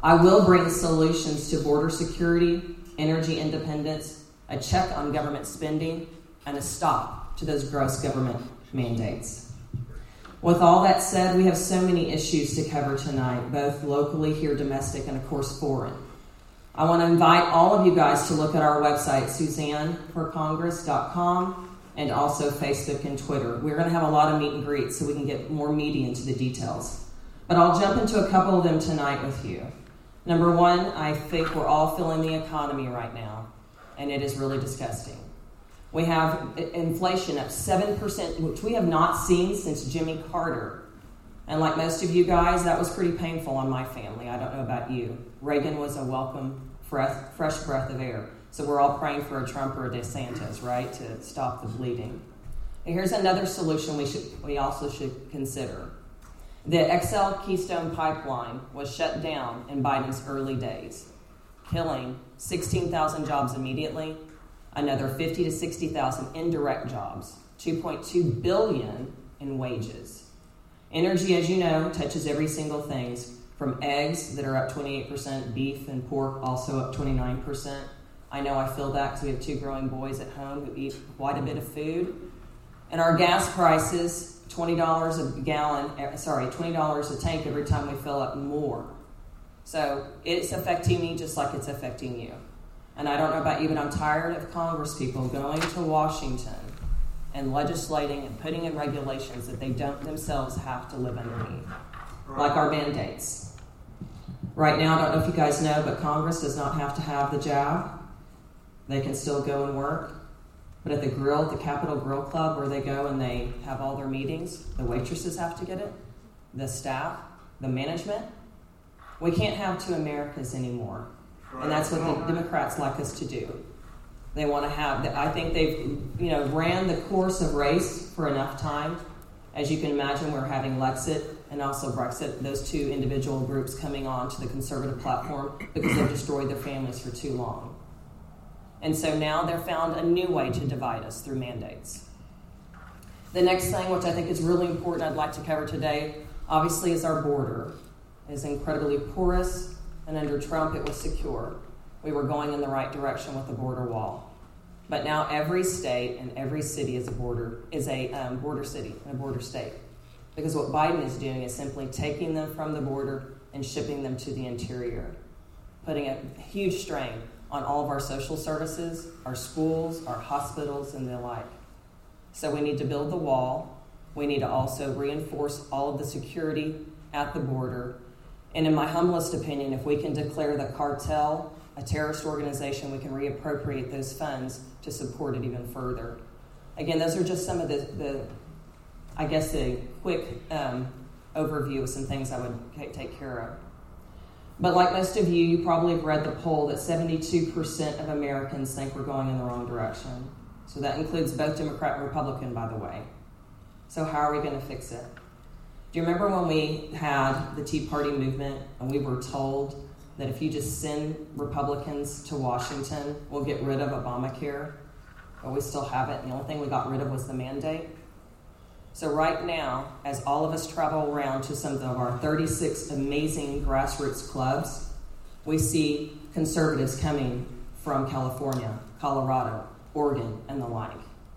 I will bring solutions to border security, energy independence, a check on government spending, and a stop to those gross government mandates. With all that said, we have so many issues to cover tonight, both locally, here, domestic, and of course, foreign. I want to invite all of you guys to look at our website, suzanneforcongress.com, and also Facebook and Twitter. We're going to have a lot of meet and greets so we can get more meaty into the details. But I'll jump into a couple of them tonight with you. Number one, I think we're all feeling the economy right now, and it is really disgusting. We have inflation up 7%, which we have not seen since Jimmy Carter. And like most of you guys, that was pretty painful on my family. I don't know about you. Reagan was a welcome fresh breath of air. So we're all praying for a Trump or a DeSantis, right, to stop the bleeding. And here's another solution we should we also should consider. The XL Keystone pipeline was shut down in Biden's early days, killing 16,000 jobs immediately, another 50 to 60,000 indirect jobs, 2.2 billion in wages. Energy, as you know, touches every single thing from eggs that are up 28%, beef and pork also up 29%. I know I feel that because we have two growing boys at home who eat quite a bit of food. And our gas prices, $20 a gallon, eh, sorry, $20 a tank every time we fill up more. So it's affecting me just like it's affecting you. And I don't know about you, but I'm tired of Congress people going to Washington and legislating and putting in regulations that they don't themselves have to live underneath, like our mandates. Right now, I don't know if you guys know, but Congress does not have to have the jab. They can still go and work. But at the grill, the Capitol Grill Club, where they go and they have all their meetings, the waitresses have to get it, the staff, the management. We can't have two Americas anymore. And that's what the Democrats like us to do. They want to have, I think they've, you know, ran the course of race for enough time. As you can imagine, we're having Lexit and also Blexit, those two individual groups coming on to the conservative platform because they've destroyed their families for too long. And so now they're found a new way to divide us through mandates. The next thing, which I think is really important, I'd like to cover today, obviously, is our border. It is incredibly porous, and under Trump, it was secure. We were going in the right direction with the border wall. But now every state and every city is a border is a um, border city and a border state. Because what Biden is doing is simply taking them from the border and shipping them to the interior, putting a huge strain on all of our social services, our schools, our hospitals, and the like. So we need to build the wall. We need to also reinforce all of the security at the border. And in my humblest opinion, if we can declare the cartel a terrorist organization, we can reappropriate those funds to support it even further. Again, those are just some of the, the I guess, a quick um, overview of some things I would take care of. But like most of you, you probably have read the poll that 72% of Americans think we're going in the wrong direction. So that includes both Democrat and Republican, by the way. So, how are we going to fix it? Do you remember when we had the Tea Party movement and we were told that if you just send Republicans to Washington, we'll get rid of Obamacare? But we still have it. And the only thing we got rid of was the mandate. So, right now, as all of us travel around to some of our 36 amazing grassroots clubs, we see conservatives coming from California, Colorado, Oregon and the like.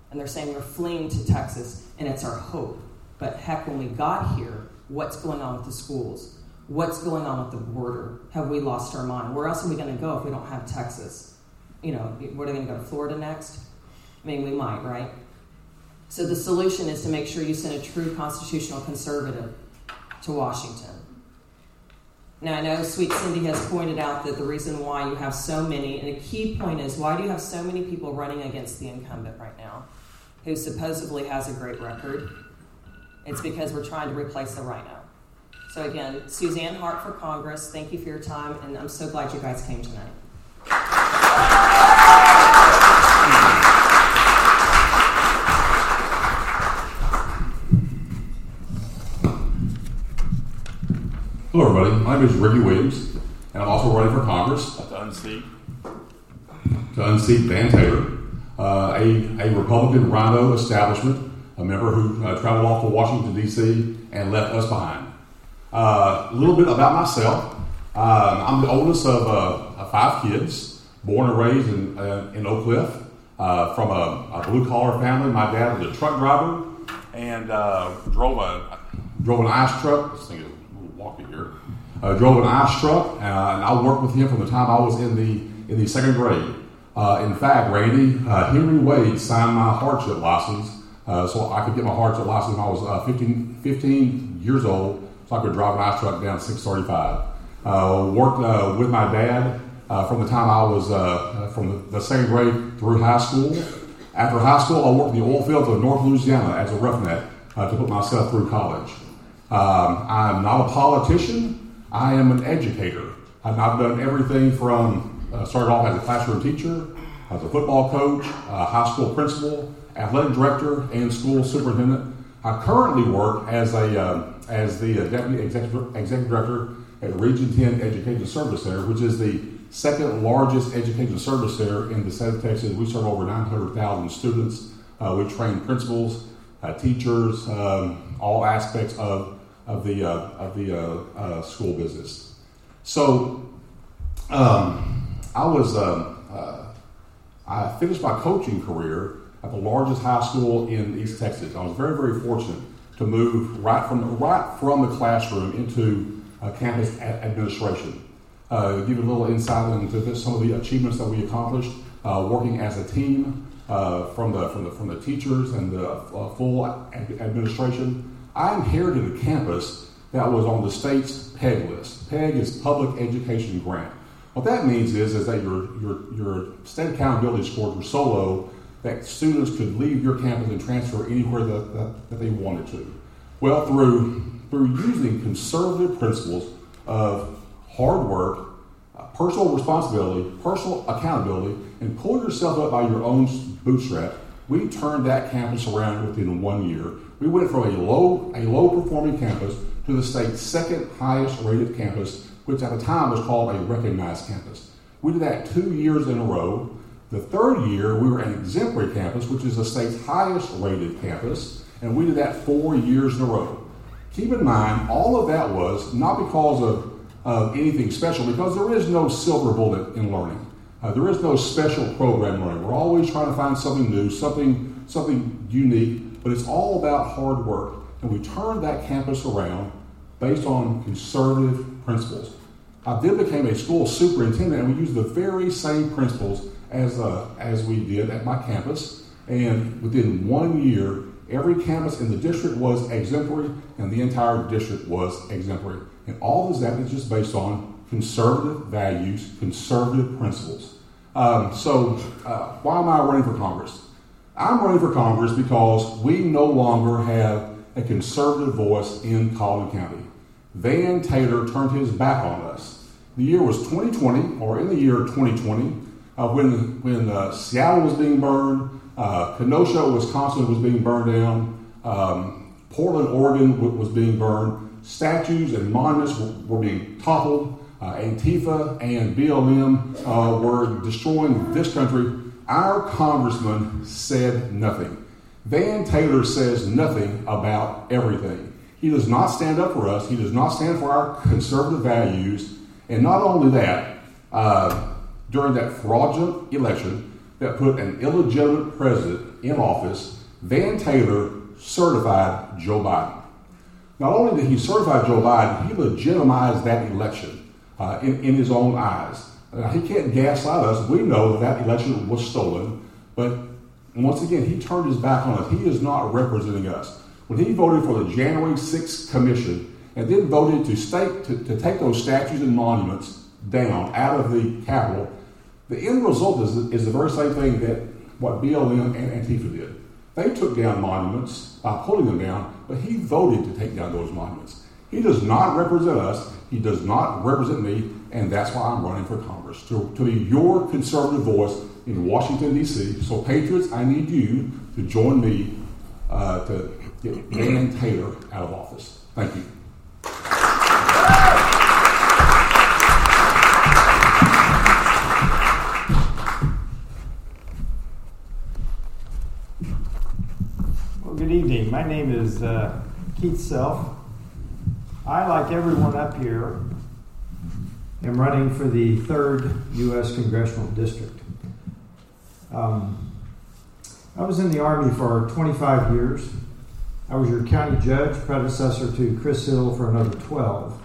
And they're saying we're fleeing to Texas, and it's our hope. But heck, when we got here, what's going on with the schools? What's going on with the border? Have we lost our mind? Where else are we going to go if we don't have Texas? You know, what are going to go to Florida next? I mean, we might, right? So the solution is to make sure you send a true constitutional conservative to Washington. Now, I know Sweet Cindy has pointed out that the reason why you have so many, and a key point is why do you have so many people running against the incumbent right now who supposedly has a great record? It's because we're trying to replace the RINO. So, again, Suzanne Harp for Congress, thank you for your time, and I'm so glad you guys came tonight. Hello, everybody. My name is Ricky Williams, and I'm also running for Congress. To unseat. To unseat Van Taylor, uh, a, a Republican RINO establishment, a member who uh, traveled off to Washington, D.C., and left us behind. Uh, a little bit about myself. Um, I'm the oldest of uh, five kids, born and raised in, uh, in Oak Cliff, uh, from a, a blue collar family. My dad was a truck driver and drove a drove an ice truck. This thing is little here. Uh, drove an ice truck, uh, and I worked with him from the time I was in the in the second grade. Uh, in fact, Randy uh, Henry Wade signed my hardship license uh, so I could get my hardship license when I was uh, 15, 15, years old, so I could drive an ice truck down 635. worked with my dad from the time I was from the second grade through high school. After high school, I worked in the oil fields of North Louisiana as a roughneck to put myself through college. Um, I'm not a politician. I am an educator. I've, done everything from uh, started off as a classroom teacher, as a football coach, high school principal, athletic director, and school superintendent. I currently work as a uh, as the uh, deputy executive, executive director at Region 10 Education Service Center, which is the second largest education service center in the state of Texas. We serve over 900,000 students. Uh, we train principals, uh, teachers, um, all aspects of of the uh, of the uh, uh, school business. So um, I was um, uh, I finished my coaching career at the largest high school in East Texas. I was very very fortunate to move right from right from the classroom into uh, campus administration. Uh, give you a little insight into some of the achievements that we accomplished working as a team from the from the from the teachers and the full administration I inherited a campus that was on the state's PEG list. PEG is Public Education Grant. What that means is, is that your, your, your state accountability scores were so low that students could leave your campus and transfer anywhere that, that, that they wanted to. Well, through, through using conservative principles of hard work, uh, personal responsibility, personal accountability, and pull yourself up by your own bootstrap, we turned that campus around within one year we went from a low, a low performing campus to the state's second highest rated campus, which at the time was called a recognized campus. We did that two years in a row. The third year, we were an exemplary campus, which is the state's highest rated campus, and we did that four years in a row. Keep in mind, all of that was not because of, of anything special, because there is no silver bullet in learning. Uh, there is no special program learning. We're always trying to find something new, something, something unique but it's all about hard work. And we turned that campus around based on conservative principles. I then became a school superintendent, and we used the very same principles as, uh, as we did at my campus. And within one year, every campus in the district was exemplary, and the entire district was exemplary. And all of that is just based on conservative values, conservative principles. Um, so, uh, why am I running for Congress? I'm running for Congress because we no longer have a conservative voice in Collin County. Van Taylor turned his back on us. The year was 2020, or in the year 2020, uh, when, when uh, Seattle was being burned, uh, Kenosha, Wisconsin was being burned down, um, Portland, Oregon was being burned, statues and monuments were, were being toppled, uh, Antifa and BLM uh, were destroying this country our congressman said nothing. Van Taylor says nothing about everything. He does not stand up for us. He does not stand for our conservative values. And not only that, uh, during that fraudulent election, that put an illegitimate president in office, Van Taylor certified Joe Biden. Not only did he certify Joe Biden, he legitimized that election uh, in, in his own eyes. Uh, he can't gaslight us. We know that that election was stolen, but once again, he turned his back on us. He is not representing us. When he voted for the January 6th commission and then voted to, state, to, to take those statues and monuments down out of the Capitol, the end result is, is the very same thing that what BLM and Antifa did. They took down monuments by pulling them down, but he voted to take down those monuments. He does not represent us. He does not represent me, and that's why I'm running for Congress to, to be your conservative voice in Washington, D.C. So, Patriots, I need you to join me uh, to get Van Taylor out of office. Thank you. Well, good evening. My name is uh, Keith Self. I, like everyone up here, am running for the 3rd U.S. Congressional District. Um, I was in the Army for 25 years. I was your county judge, predecessor to Chris Hill, for another 12.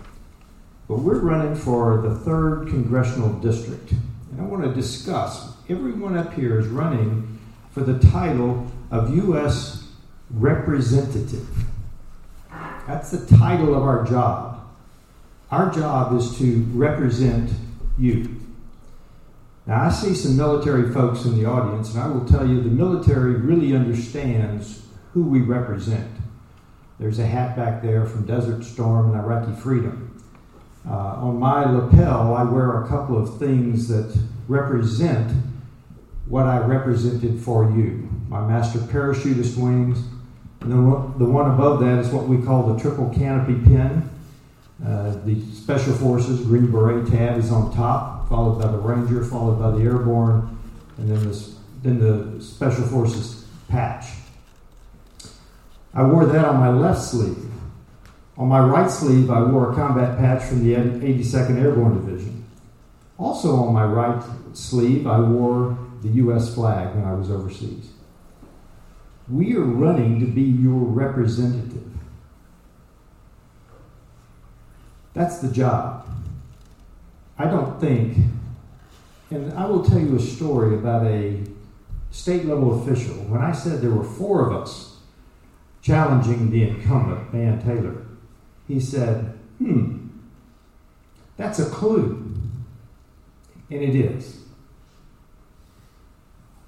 But we're running for the 3rd Congressional District. And I want to discuss everyone up here is running for the title of U.S. Representative. That's the title of our job. Our job is to represent you. Now, I see some military folks in the audience, and I will tell you the military really understands who we represent. There's a hat back there from Desert Storm and Iraqi Freedom. Uh, on my lapel, I wear a couple of things that represent what I represented for you my master parachutist wings. And the the one above that is what we call the triple canopy pin. Uh, the Special Forces Green Beret tab is on top, followed by the Ranger, followed by the Airborne, and then the, then the Special Forces patch. I wore that on my left sleeve. On my right sleeve, I wore a combat patch from the 82nd Airborne Division. Also on my right sleeve, I wore the U.S. flag when I was overseas. We are running to be your representative. That's the job. I don't think, and I will tell you a story about a state level official. When I said there were four of us challenging the incumbent, Van Taylor, he said, hmm, that's a clue. And it is.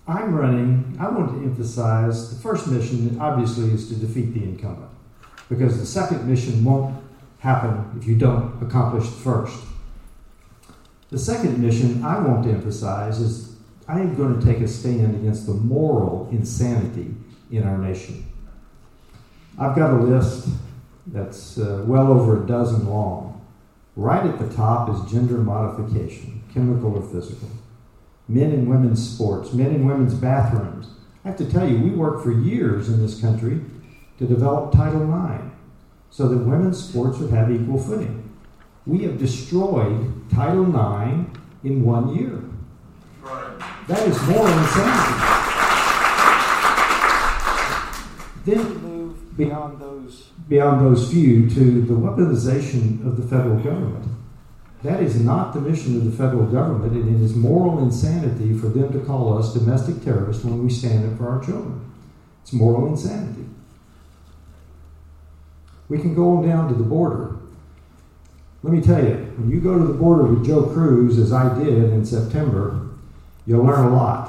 I'm running, I want to emphasize the first mission, obviously, is to defeat the incumbent. Because the second mission won't happen if you don't accomplish the first. The second mission I want to emphasize is I am going to take a stand against the moral insanity in our nation. I've got a list that's uh, well over a dozen long. Right at the top is gender modification, chemical or physical. Men and women's sports, men and women's bathrooms. I have to tell you, we worked for years in this country to develop Title IX so that women's sports would have equal footing. We have destroyed Title IX in one year. That is more insanity. Then move beyond those beyond those few to the weaponization of the federal government. That is not the mission of the federal government, and it is moral insanity for them to call us domestic terrorists when we stand up for our children. It's moral insanity. We can go on down to the border. Let me tell you, when you go to the border with Joe Cruz, as I did in September, you'll learn a lot.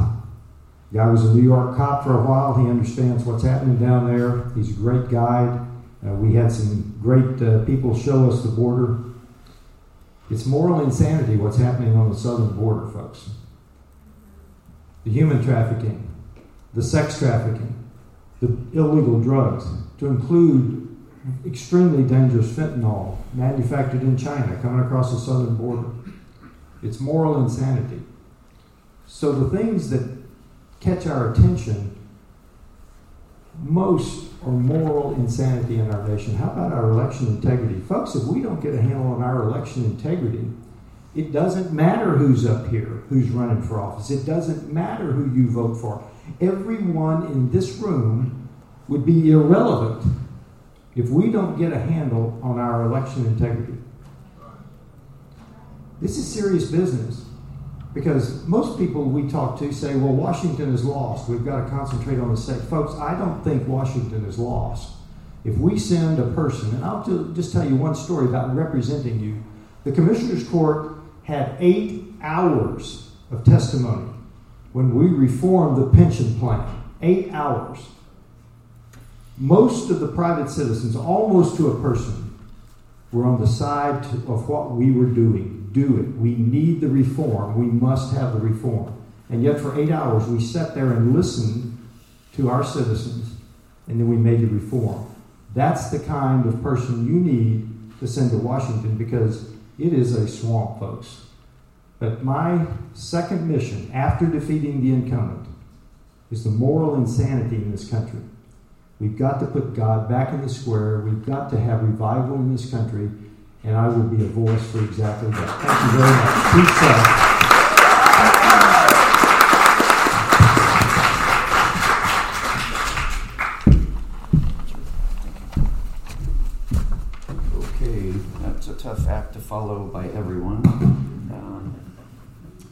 The guy was a New York cop for a while. He understands what's happening down there. He's a great guide. Uh, we had some great uh, people show us the border. It's moral insanity what's happening on the southern border, folks. The human trafficking, the sex trafficking, the illegal drugs, to include extremely dangerous fentanyl manufactured in China coming across the southern border. It's moral insanity. So the things that catch our attention most are moral insanity in our nation. How about our election integrity? Folks, if we don't get a handle on our election integrity, It doesn't matter who's up here, who's running for office. It doesn't matter who you vote for. Everyone in this room would be irrelevant if we don't get a handle on our election integrity. This is serious business because most people we talk to say, well, Washington is lost. We've got to concentrate on the state. Folks, I don't think Washington is lost. If we send a person, and I'll just tell you one story about representing you. The Commissioner's Court had eight hours of testimony when we reformed the pension plan. Eight hours. Most of the private citizens, almost to a person, were on the side to, of what we were doing. Do it. We need the reform. We must have the reform. And yet, for eight hours, we sat there and listened to our citizens, and then we made the reform. That's the kind of person you need to send to Washington because it is a swamp, folks. But my second mission after defeating the incumbent is the moral insanity in this country. We've got to put God back in the square. We've got to have revival in this country, and I will be a voice for exactly that. Thank you very much. Peace out. Okay, that's a tough act to follow by everyone. Um,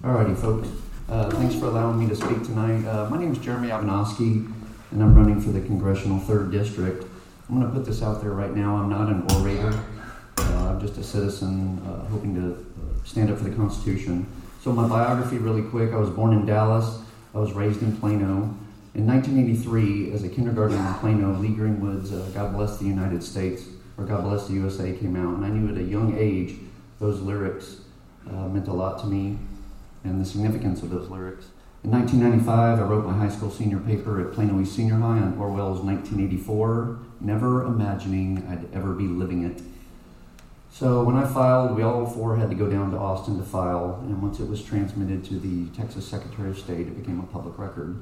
alrighty, folks. Uh, thanks for allowing me to speak tonight. Uh, my name is Jeremy Ivanovskis, and I'm running for the Congressional 3rd District. I'm going to put this out there right now. I'm not an orator, uh, I'm just a citizen uh, hoping to uh, stand up for the Constitution. So, my biography, really quick I was born in Dallas, I was raised in Plano. In 1983, as a kindergartner in Plano, Lee Greenwood's uh, God Bless the United States, or God Bless the USA came out, and I knew at a young age those lyrics uh, meant a lot to me and the significance of those lyrics. In 1995, I wrote my high school senior paper at Plano East Senior High on Orwell's 1984, never imagining I'd ever be living it. So when I filed, we all four had to go down to Austin to file, and once it was transmitted to the Texas Secretary of State, it became a public record.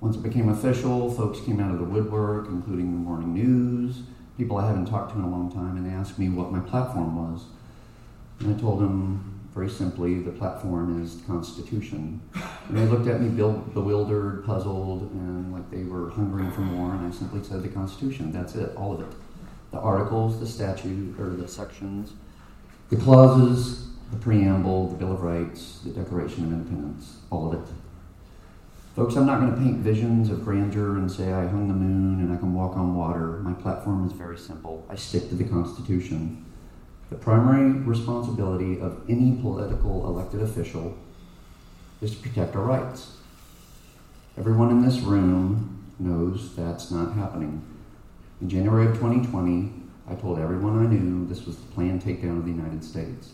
Once it became official, folks came out of the woodwork, including the morning news, people I haven't talked to in a long time, and they asked me what my platform was. And I told them very simply, the platform is the Constitution. And they looked at me bewildered, puzzled, and like they were hungering for more, and I simply said the Constitution. That's it, all of it. The articles, the statute, or the sections, the clauses, the preamble, the Bill of Rights, the Declaration of Independence, all of it. Folks, I'm not going to paint visions of grandeur and say I hung the moon and I can walk on water. My platform is very simple. I stick to the Constitution. The primary responsibility of any political elected official is to protect our rights. Everyone in this room knows that's not happening. In January of 2020, I told everyone I knew this was the planned takedown of the United States.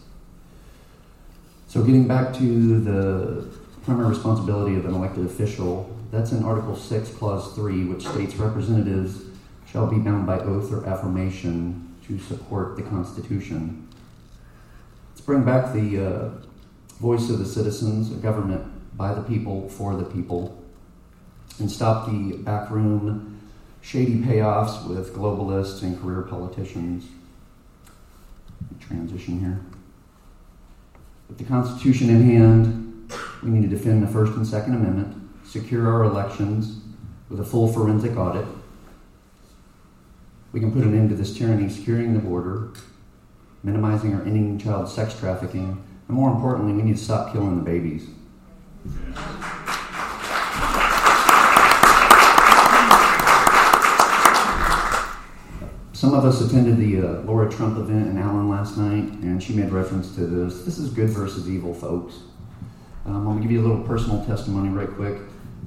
So, getting back to the primary responsibility of an elected official, that's in Article 6, Clause 3, which states representatives shall be bound by oath or affirmation to support the Constitution. Let's bring back the uh, voice of the citizens, a government by the people, for the people, and stop the backroom shady payoffs with globalists and career politicians. Transition here. With the Constitution in hand, we need to defend the First and Second Amendment, secure our elections with a full forensic audit. We can put an end to this tyranny, securing the border, minimizing or ending child sex trafficking, and more importantly, we need to stop killing the babies. Some of us attended the uh, Laura Trump event in Allen last night, and she made reference to this. This is good versus evil, folks. Um, to give you a little personal testimony right quick.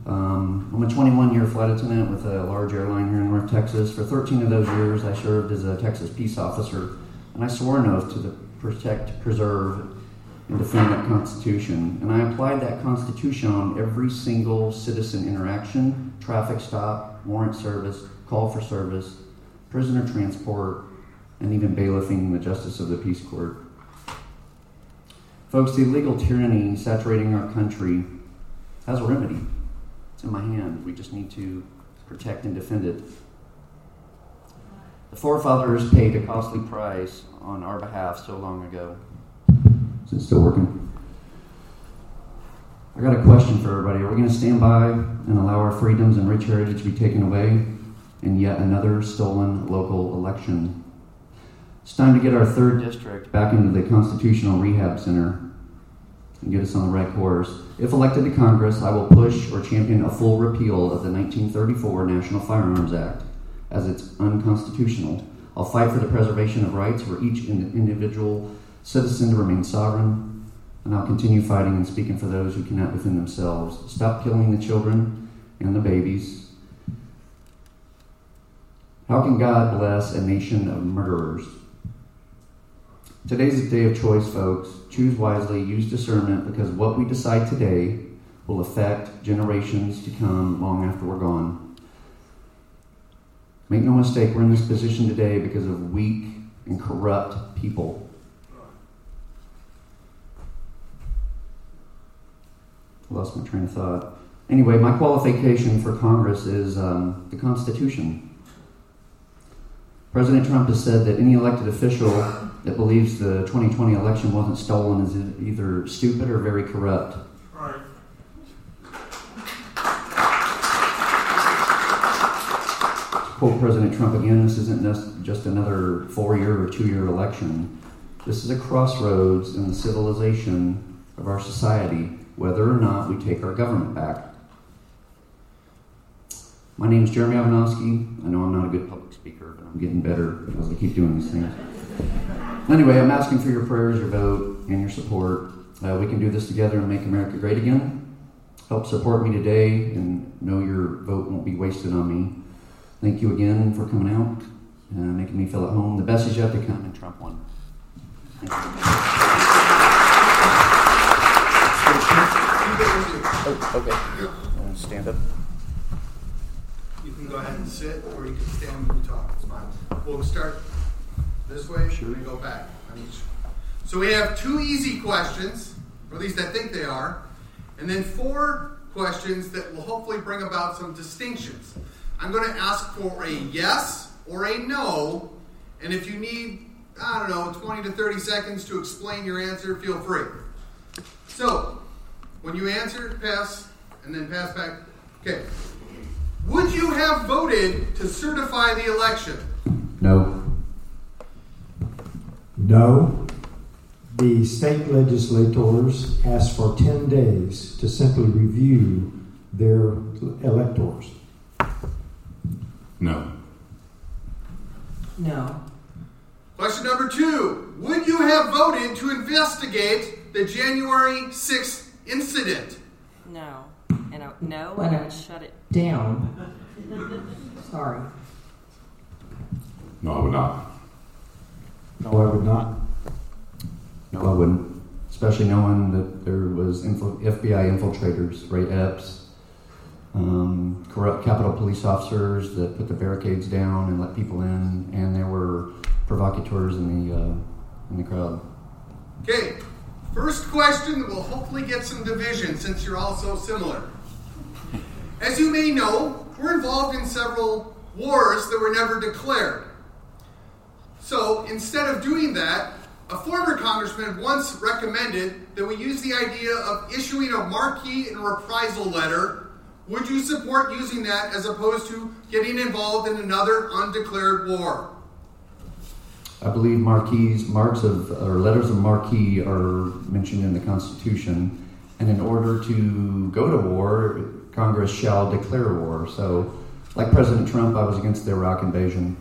Um, I'm a 21 year flight attendant with a large airline here in North Texas. For 13 of those years, I served as a Texas peace officer, and I swore an oath to protect, preserve, and defend that Constitution. And I applied that Constitution on every single citizen interaction, traffic stop, warrant service, call for service, prisoner transport, and even bailiffing the justice of the peace court. Folks, the illegal tyranny saturating our country has a remedy. It's in my hand. We just need to protect and defend it. The forefathers paid a costly price on our behalf so long ago. Is it still working? I got a question for everybody. Are we going to stand by and allow our freedoms and rich heritage to be taken away in yet another stolen local election? It's time to get our third district back into the Constitutional Rehab Center and get us on the right course. If elected to Congress, I will push or champion a full repeal of the 1934 National Firearms Act as it's unconstitutional. I'll fight for the preservation of rights for each individual citizen to remain sovereign, and I'll continue fighting and speaking for those who cannot defend themselves. Stop killing the children and the babies. How can God bless a nation of murderers? Today's a day of choice, folks. Choose wisely, use discernment, because what we decide today will affect generations to come long after we're gone. Make no mistake, we're in this position today because of weak and corrupt people. lost my train of thought. Anyway, my qualification for Congress is um, the Constitution. President Trump has said that any elected official that believes the 2020 election wasn't stolen is either stupid or very corrupt. Right. Quote President Trump again this isn't just another four year or two year election. This is a crossroads in the civilization of our society, whether or not we take our government back. My name is Jeremy Ivanovskis. I know I'm not a good public speaker, but I'm getting better as I keep doing these things. Anyway, I'm asking for your prayers, your vote, and your support. Uh, we can do this together and make America great again. Help support me today and know your vote won't be wasted on me. Thank you again for coming out and making me feel at home. The best is yet to come, and Trump won. Oh, okay. Stand up. Can go ahead and sit, or you can stand and talk. It's fine. We'll start this way, sure. and go back on each. So we have two easy questions, or at least I think they are, and then four questions that will hopefully bring about some distinctions. I'm going to ask for a yes or a no, and if you need, I don't know, 20 to 30 seconds to explain your answer, feel free. So, when you answer, pass, and then pass back. Okay. Would you have voted to certify the election? No. No. The state legislators asked for 10 days to simply review their electors. No. No. Question number two Would you have voted to investigate the January 6th incident? No. And I, no, and I would shut it down. Sorry. No, I would not. No, I would not. No, I wouldn't. Especially knowing that there was info- FBI infiltrators, Ray Epps, um, corrupt Capitol police officers that put the barricades down and let people in, and there were provocateurs in the uh, in the crowd. Okay, first question that will hopefully get some division since you're all so similar. As you may know, we're involved in several wars that were never declared. So instead of doing that, a former congressman once recommended that we use the idea of issuing a marque and reprisal letter would you support using that as opposed to getting involved in another undeclared war? I believe marquees, marks of, or letters of marque are mentioned in the Constitution, and in order to go to war, Congress shall declare war. So, like President Trump, I was against the Iraq invasion.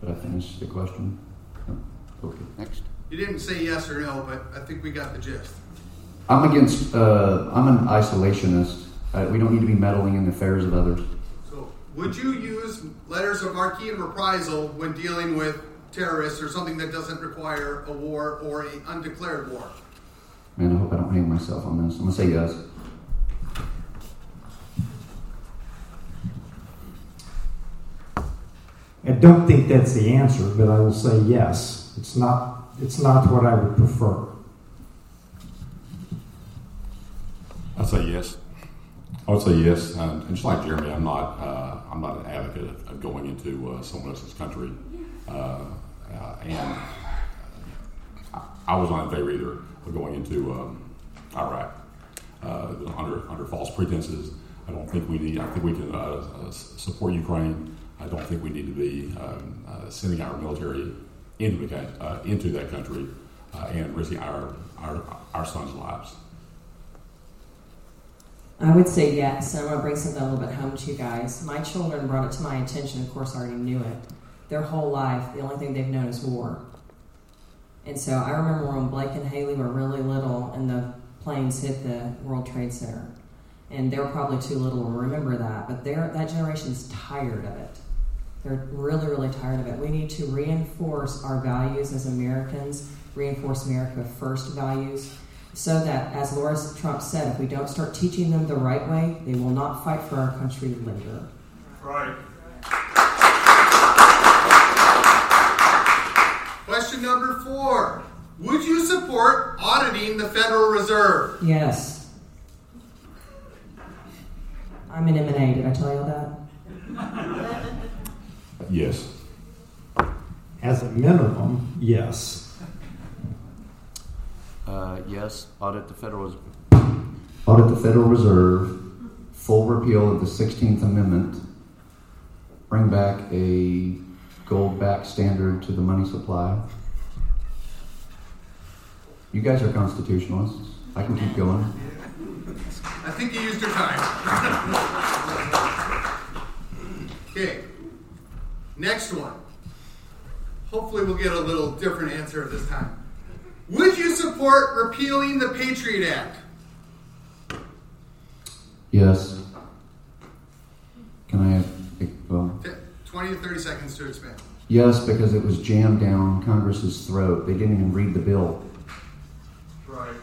Did I finish the question? Okay, next. You didn't say yes or no, but I think we got the gist. I'm against. Uh, I'm an isolationist. Uh, we don't need to be meddling in the affairs of others. So, would you use letters of marque and reprisal when dealing with terrorists or something that doesn't require a war or an undeclared war? Man, I hope I don't hang myself on this. I'm gonna say yes. I don't think that's the answer, but I will say yes. It's not. It's not what I would prefer. I'd say yes. I would say yes. And just like Jeremy, I'm not. Uh, I'm not an advocate of, going into uh, someone else's country, uh, uh, and I was not in favor either of going into um, Iraq uh, under under false pretenses. I don't think we need. I think we can uh, support Ukraine. I don't think we need to be um, uh, sending our military into the, uh, into that country uh, and risking our, our our sons' lives. I would say yes. I'm going to bring something a little bit home to you guys. My children brought it to my attention. Of course, I already knew it. Their whole life, the only thing they've known is war. And so I remember when Blake and Haley were really little and the planes hit the World Trade Center. And they were probably too little to remember that, but that generation's tired of it. They're really, really tired of it. We need to reinforce our values as Americans, reinforce America First values, so that, as Laura Trump said, if we don't start teaching them the right way, they will not fight for our country later. Right. Question number four. Would you support auditing the Federal Reserve? Yes. I'm an M&A. Did I tell you all that? (laughs) Yes. As a minimum, yes. Uh, yes, audit the Federal audit the Federal Reserve, full repeal of the Sixteenth Amendment, bring back a gold-backed standard to the money supply. You guys are constitutionalists. I can keep going. I think you used your time. (laughs) okay. Next one. Hopefully, we'll get a little different answer this time. Would you support repealing the Patriot Act? Yes. Can I? Well, 20 to 30 seconds to expand. yes, because it was jammed down Congress's throat. They didn't even read the bill. Right.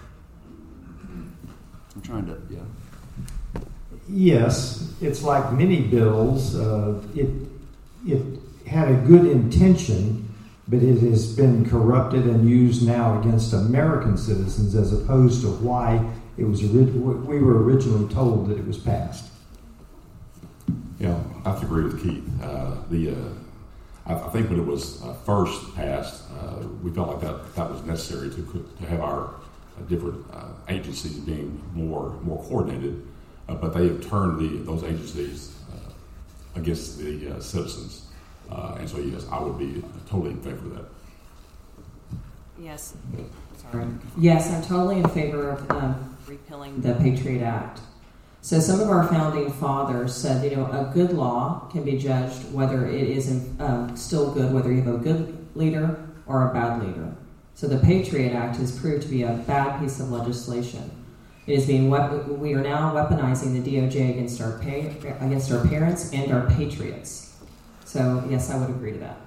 I'm trying to. Yeah. Yes, it's like many bills. Uh, it it had a good intention, but it has been corrupted and used now against American citizens as opposed to why it was we were originally told that it was passed. Yeah, I have to agree with Keith. Uh, the uh, I, think when it was uh, first passed, uh, we felt like that that was necessary to to have our uh, different uh, agencies being more more coordinated. But they have turned the those agencies against the citizens, uh, and so yes, I would be totally in favor of that. Yes. Sorry. Yes, I'm totally in favor of um, repealing the Patriot Act. So some of our founding fathers said, you know, a good law can be judged whether it is um, still good, whether you have a good leader or a bad leader. So the Patriot Act has proved to be a bad piece of legislation. It is being we are now weaponizing the DOJ against our pay, against our parents and our patriots. So yes, I would agree to that.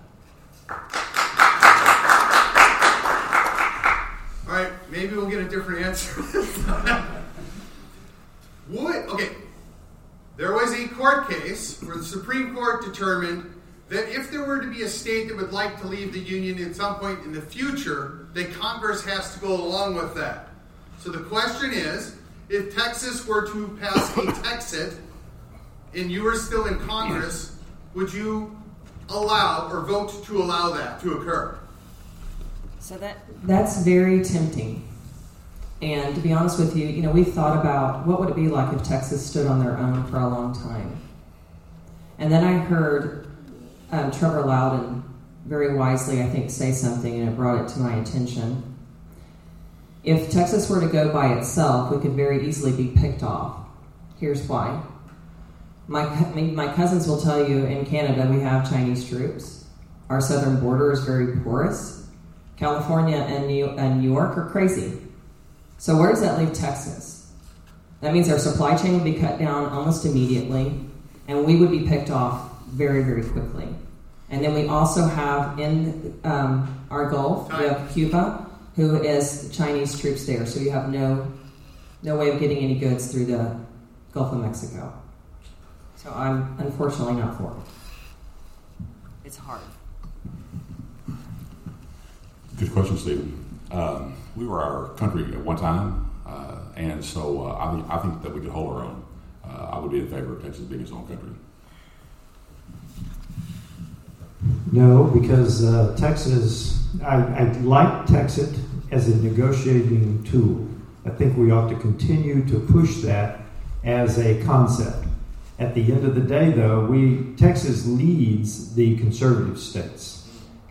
All right, maybe we'll get a different answer. (laughs) Would okay? There was a court case where the Supreme Court determined that if there were to be a state that would like to leave the union at some point in the future, that Congress has to go along with that. So the question is, if Texas were to pass a Texit and you were still in Congress, would you allow or vote to allow that to occur? So that that's very tempting. And to be honest with you, you know, we've thought about what would it be like if Texas stood on their own for a long time. And then I heard um, Trevor Loudon very wisely, I think, say something, and it brought it to my attention. If Texas were to go by itself, we could very easily be picked off. Here's why. My, my cousins will tell you in Canada we have Chinese troops. Our southern border is very porous. California and New, and New York are crazy. So, where does that leave Texas? That means our supply chain would be cut down almost immediately, and we would be picked off very, very quickly. And then we also have in um, our Gulf, we have Cuba, who is Chinese troops there. So you have no no way of getting any goods through the Gulf of Mexico. So I'm unfortunately not for it. It's hard. Good question, Stephen. Um, we were our country at one time, uh, and so uh, I, think, I think that we could hold our own. Uh, I would be in favor of Texas being its own country. No, because uh, Texas, I, I like Texas as a negotiating tool. I think we ought to continue to push that as a concept. At the end of the day, though, we Texas leads the conservative states.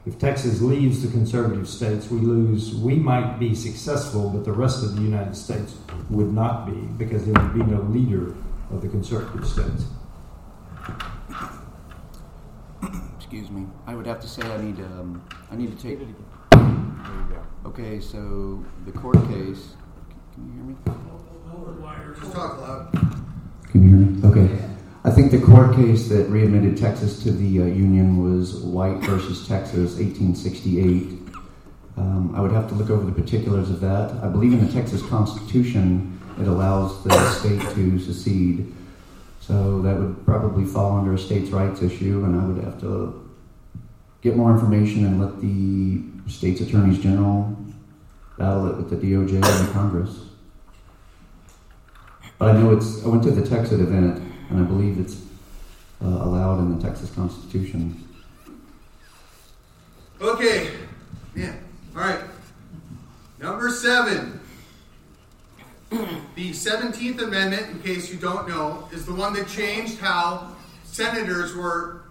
If Texas leaves the conservative states, we lose. We might be successful, but the rest of the United States would not be because there would be no leader of the conservative states. Excuse me. I would have to say I need um, I need to take. There you go. Okay, so the court case. Can you hear me? Just talk loud. Can you hear me? Okay. I think the court case that readmitted Texas to the uh, Union was White versus Texas, 1868. Um, I would have to look over the particulars of that. I believe in the Texas Constitution it allows the state to secede. So that would probably fall under a states' rights issue, and I would have to get more information and let the state's attorneys general battle it with the DOJ and the Congress. But I know it's. I went to the Texas event, and I believe it's uh, allowed in the Texas Constitution. Okay. Yeah. All right. Number seven. The 17th Amendment, in case you don't know, is the one that changed how senators were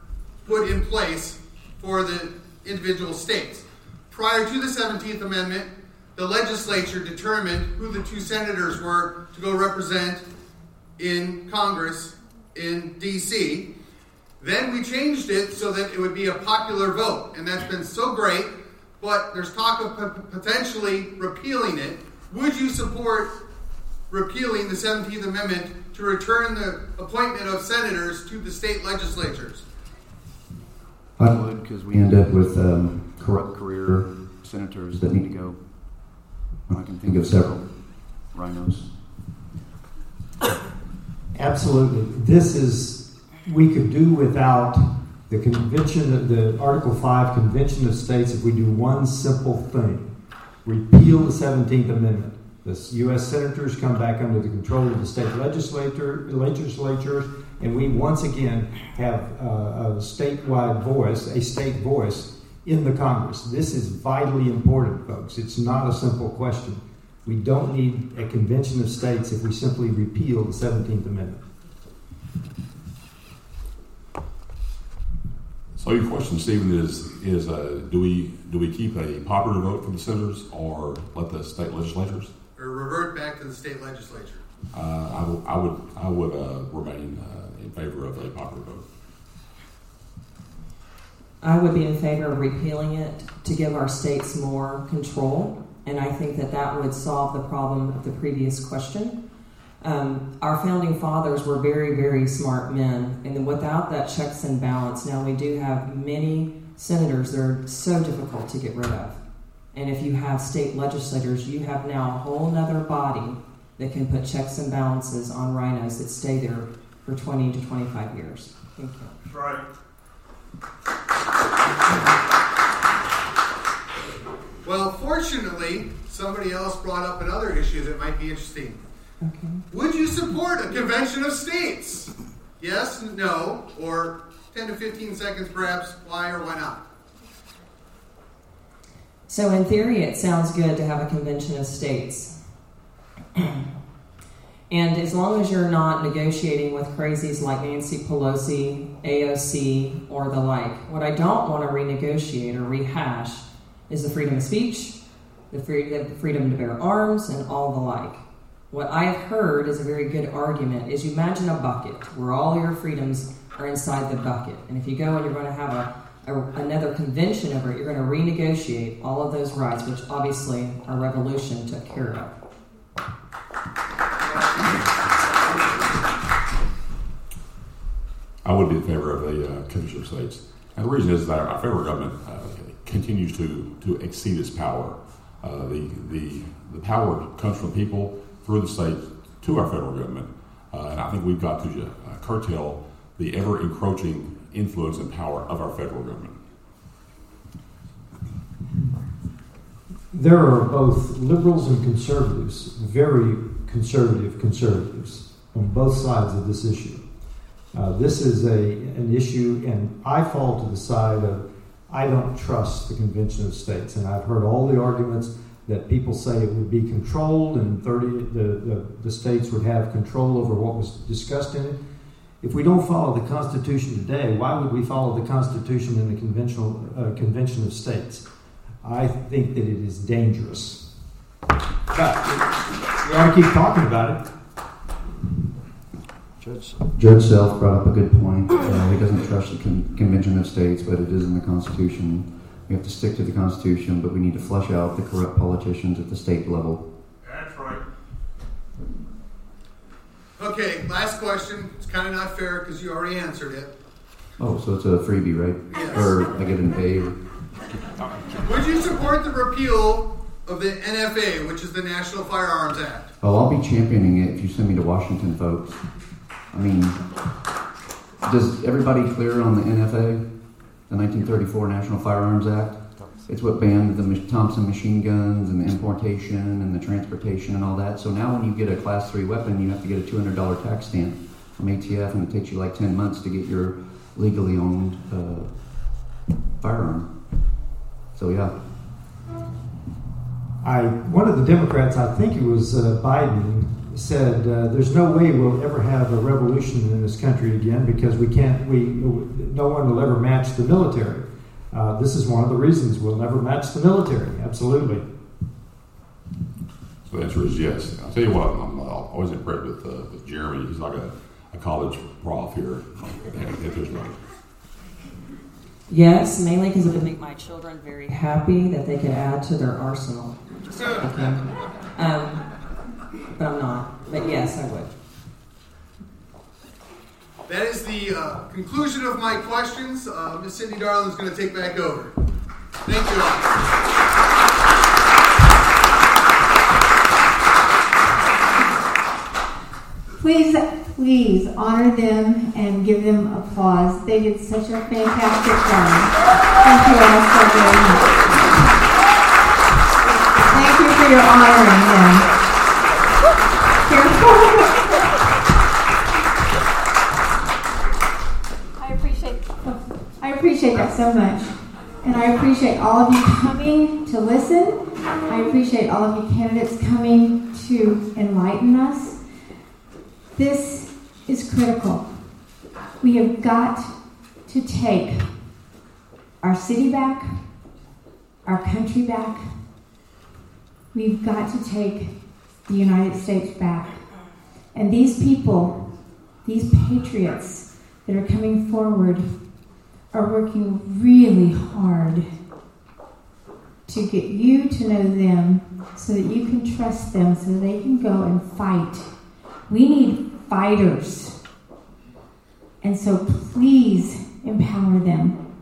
put in place for the individual states. Prior to the 17th Amendment, the legislature determined who the two senators were to go represent in Congress in D.C. Then we changed it so that it would be a popular vote, and that's been so great. But there's talk of p- potentially repealing it. Would you support repealing the 17th Amendment to return the appointment of senators to the state legislatures? I would, because we end up with um, corrupt career senators that need to go. I can think of several RINOs. Absolutely. This is, we could do without the convention, the Article 5 Convention of States if we do one simple thing repeal the 17th Amendment. The U.S. senators come back under the control of the state legislature, legislatures, and we once again have a statewide voice, a state voice in the Congress. This is vitally important, folks. It's not a simple question. We don't need a convention of states if we simply repeal the 17th Amendment. So your question, Stephen, is is uh, do we do we keep a popular vote for the senators or let the state legislatures? Or revert back to the state legislature? Uh, I, w- I would I would uh, remain uh, in favor of a popular vote. I would be in favor of repealing it to give our states more control, and I think that that would solve the problem of the previous question. Um, our founding fathers were very, very smart men, and without that checks and balance, now we do have many senators that are so difficult to get rid of. And if you have state legislators, you have now a whole other body that can put checks and balances on RINOs that stay there for 20 to 25 years. Thank you. Right. Well, fortunately, somebody else brought up another issue that might be interesting. Okay. Would you support a convention of states? Yes, no, or 10 to 15 seconds perhaps. Why or why not? So, in theory, it sounds good to have a convention of states. and as long as you're not negotiating with crazies like Nancy Pelosi, AOC, or the like, what I don't want to renegotiate or rehash is the freedom of speech, the, free, the freedom to bear arms, and all the like. What I've heard is a very good argument is you imagine a bucket where all your freedoms are inside the bucket. And if you go and you're going to have a, a, another convention over it, you're going to renegotiate all of those rights, which obviously our revolution took care of. I would be in favor of a uh, convention of states, and the reason is that our federal government uh, continues to to exceed its power. Uh, the the the power comes from people through the state to our federal government, uh, and I think we've got to uh, curtail the ever encroaching influence and power of our federal government. There are both liberals and conservatives, very conservative conservatives, on both sides of this issue. Uh, this is a, an issue, and I fall to the side of I don't trust the Convention of States, and I've heard all the arguments. that people say it would be controlled and 30 the, the, the states would have control over what was discussed in it. If we don't follow the Constitution today, why would we follow the Constitution in the conventional uh, Convention of States? I think that it is dangerous. But we ought to keep talking about it. Judge, Judge Self brought up a good point. Uh, he doesn't trust the Con- Convention of States, but it is in the Constitution. We have to stick to the Constitution, but we need to flush out the corrupt politicians at the state level. That's right. Okay, last question. It's kind of not fair because you already answered it. Oh, so it's a freebie, right? Yes. Or I get an A. Or... Would you support the repeal of the NFA, which is the National Firearms Act? Oh, I'll be championing it if you send me to Washington, folks. I mean, does everybody clear on the NFA, the 1934 National Firearms Act? It's what banned the Thompson machine guns and the importation and the transportation and all that. So now when you get a class three weapon, you have to get a $200 tax stamp from ATF, and it takes you like 10 months to get your legally owned uh, firearm. So yeah. I one of the Democrats, I think it was uh, Biden, said uh, there's no way we'll ever have a revolution in this country again because we can't. We no one will ever match the military. Uh, this is one of the reasons we'll never match the military. Absolutely. So the answer is yes. I'll tell you what, I'm uh, always impressed with, uh, with Jeremy. He's like a, a college prof here at Pittsburgh. Yes, mainly because it would make my children very happy that they could add to their arsenal. (laughs) Okay. Um, but I'm not. But yes, I would. That is the uh, conclusion of my questions. Uh, Miss Cindy Darling is going to take back over. Thank you all. Please, please honor them and give them applause. They did such a fantastic job. Thank you all so very much. Thank you for your honoring them. So much. And I appreciate all of you coming to listen. I appreciate all of you candidates coming to enlighten us. This is critical. We have got to take our city back, our country back. We've got to take the United States back. And these people, these patriots that are coming forward, are working really hard to get you to know them so that you can trust them so they can go and fight. We need fighters. And so please empower them.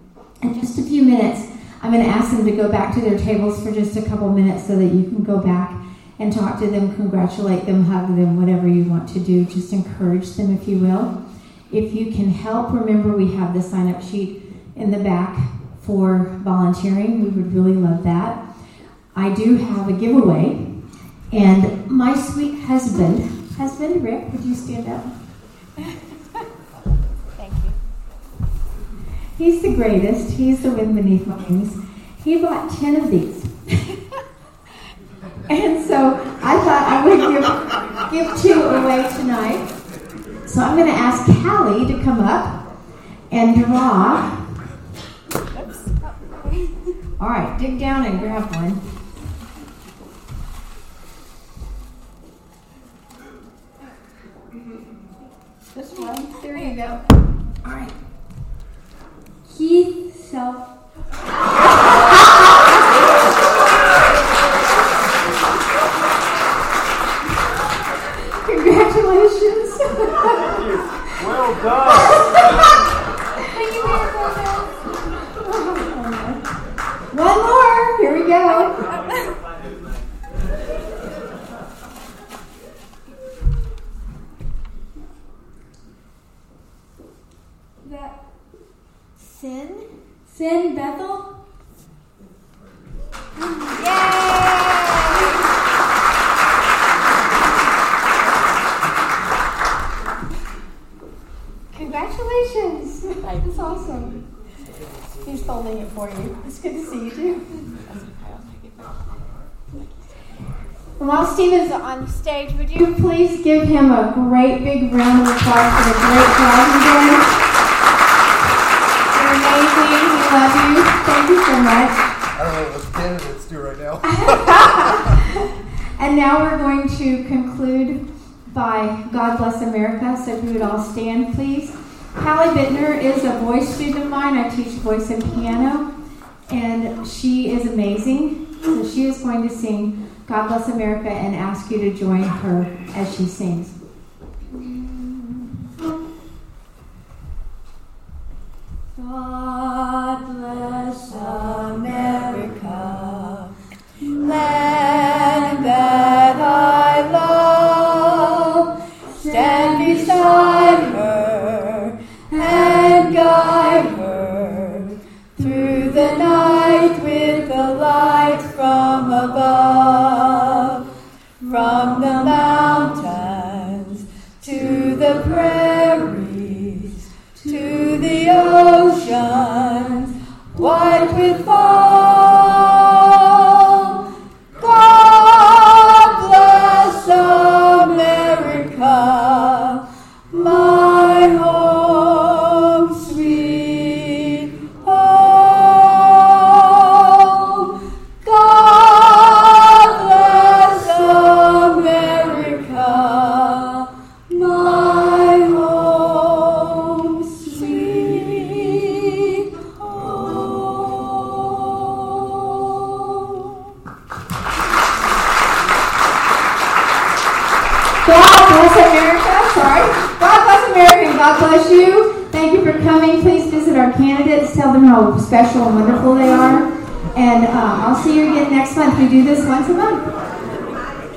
In just a few minutes, I'm going to ask them to go back to their tables for just a couple minutes so that you can go back and talk to them, congratulate them, hug them, whatever you want to do. Just encourage them, if you will. If you can help, remember we have the sign up sheet in the back for volunteering. We would really love that. I do have a giveaway, and my sweet husband, husband Rick, would you stand up? Thank you. He's the greatest. He's the wind beneath my wings. He bought 10 of these. (laughs) and so I thought I would give, give two away tonight. So I'm going to ask Callie to come up and draw. All right, dig down and grab one. This one. There you go. All right. Keith Self. Oh, Thank you, One more. Here we go. That Sin? Sin Bethel? Congratulations! That's awesome. He's folding it for you. It's good to see you too. While Steven's on stage, would you please give him a great big round of applause for the great job he's doing? You're amazing. We love you. Thank you so much. I don't know what those candidates do right now. (laughs) And now we're going to conclude by God Bless America. So if you would all stand, please. Hallie Bittner is a voice student of mine. I teach voice and piano, and she is amazing. So she is going to sing God Bless America and ask you to join her as she sings. God From the mountains to the prairies to the oceans white with Tell them how special and wonderful they are. And uh, I'll see you again next month. We do this once a month.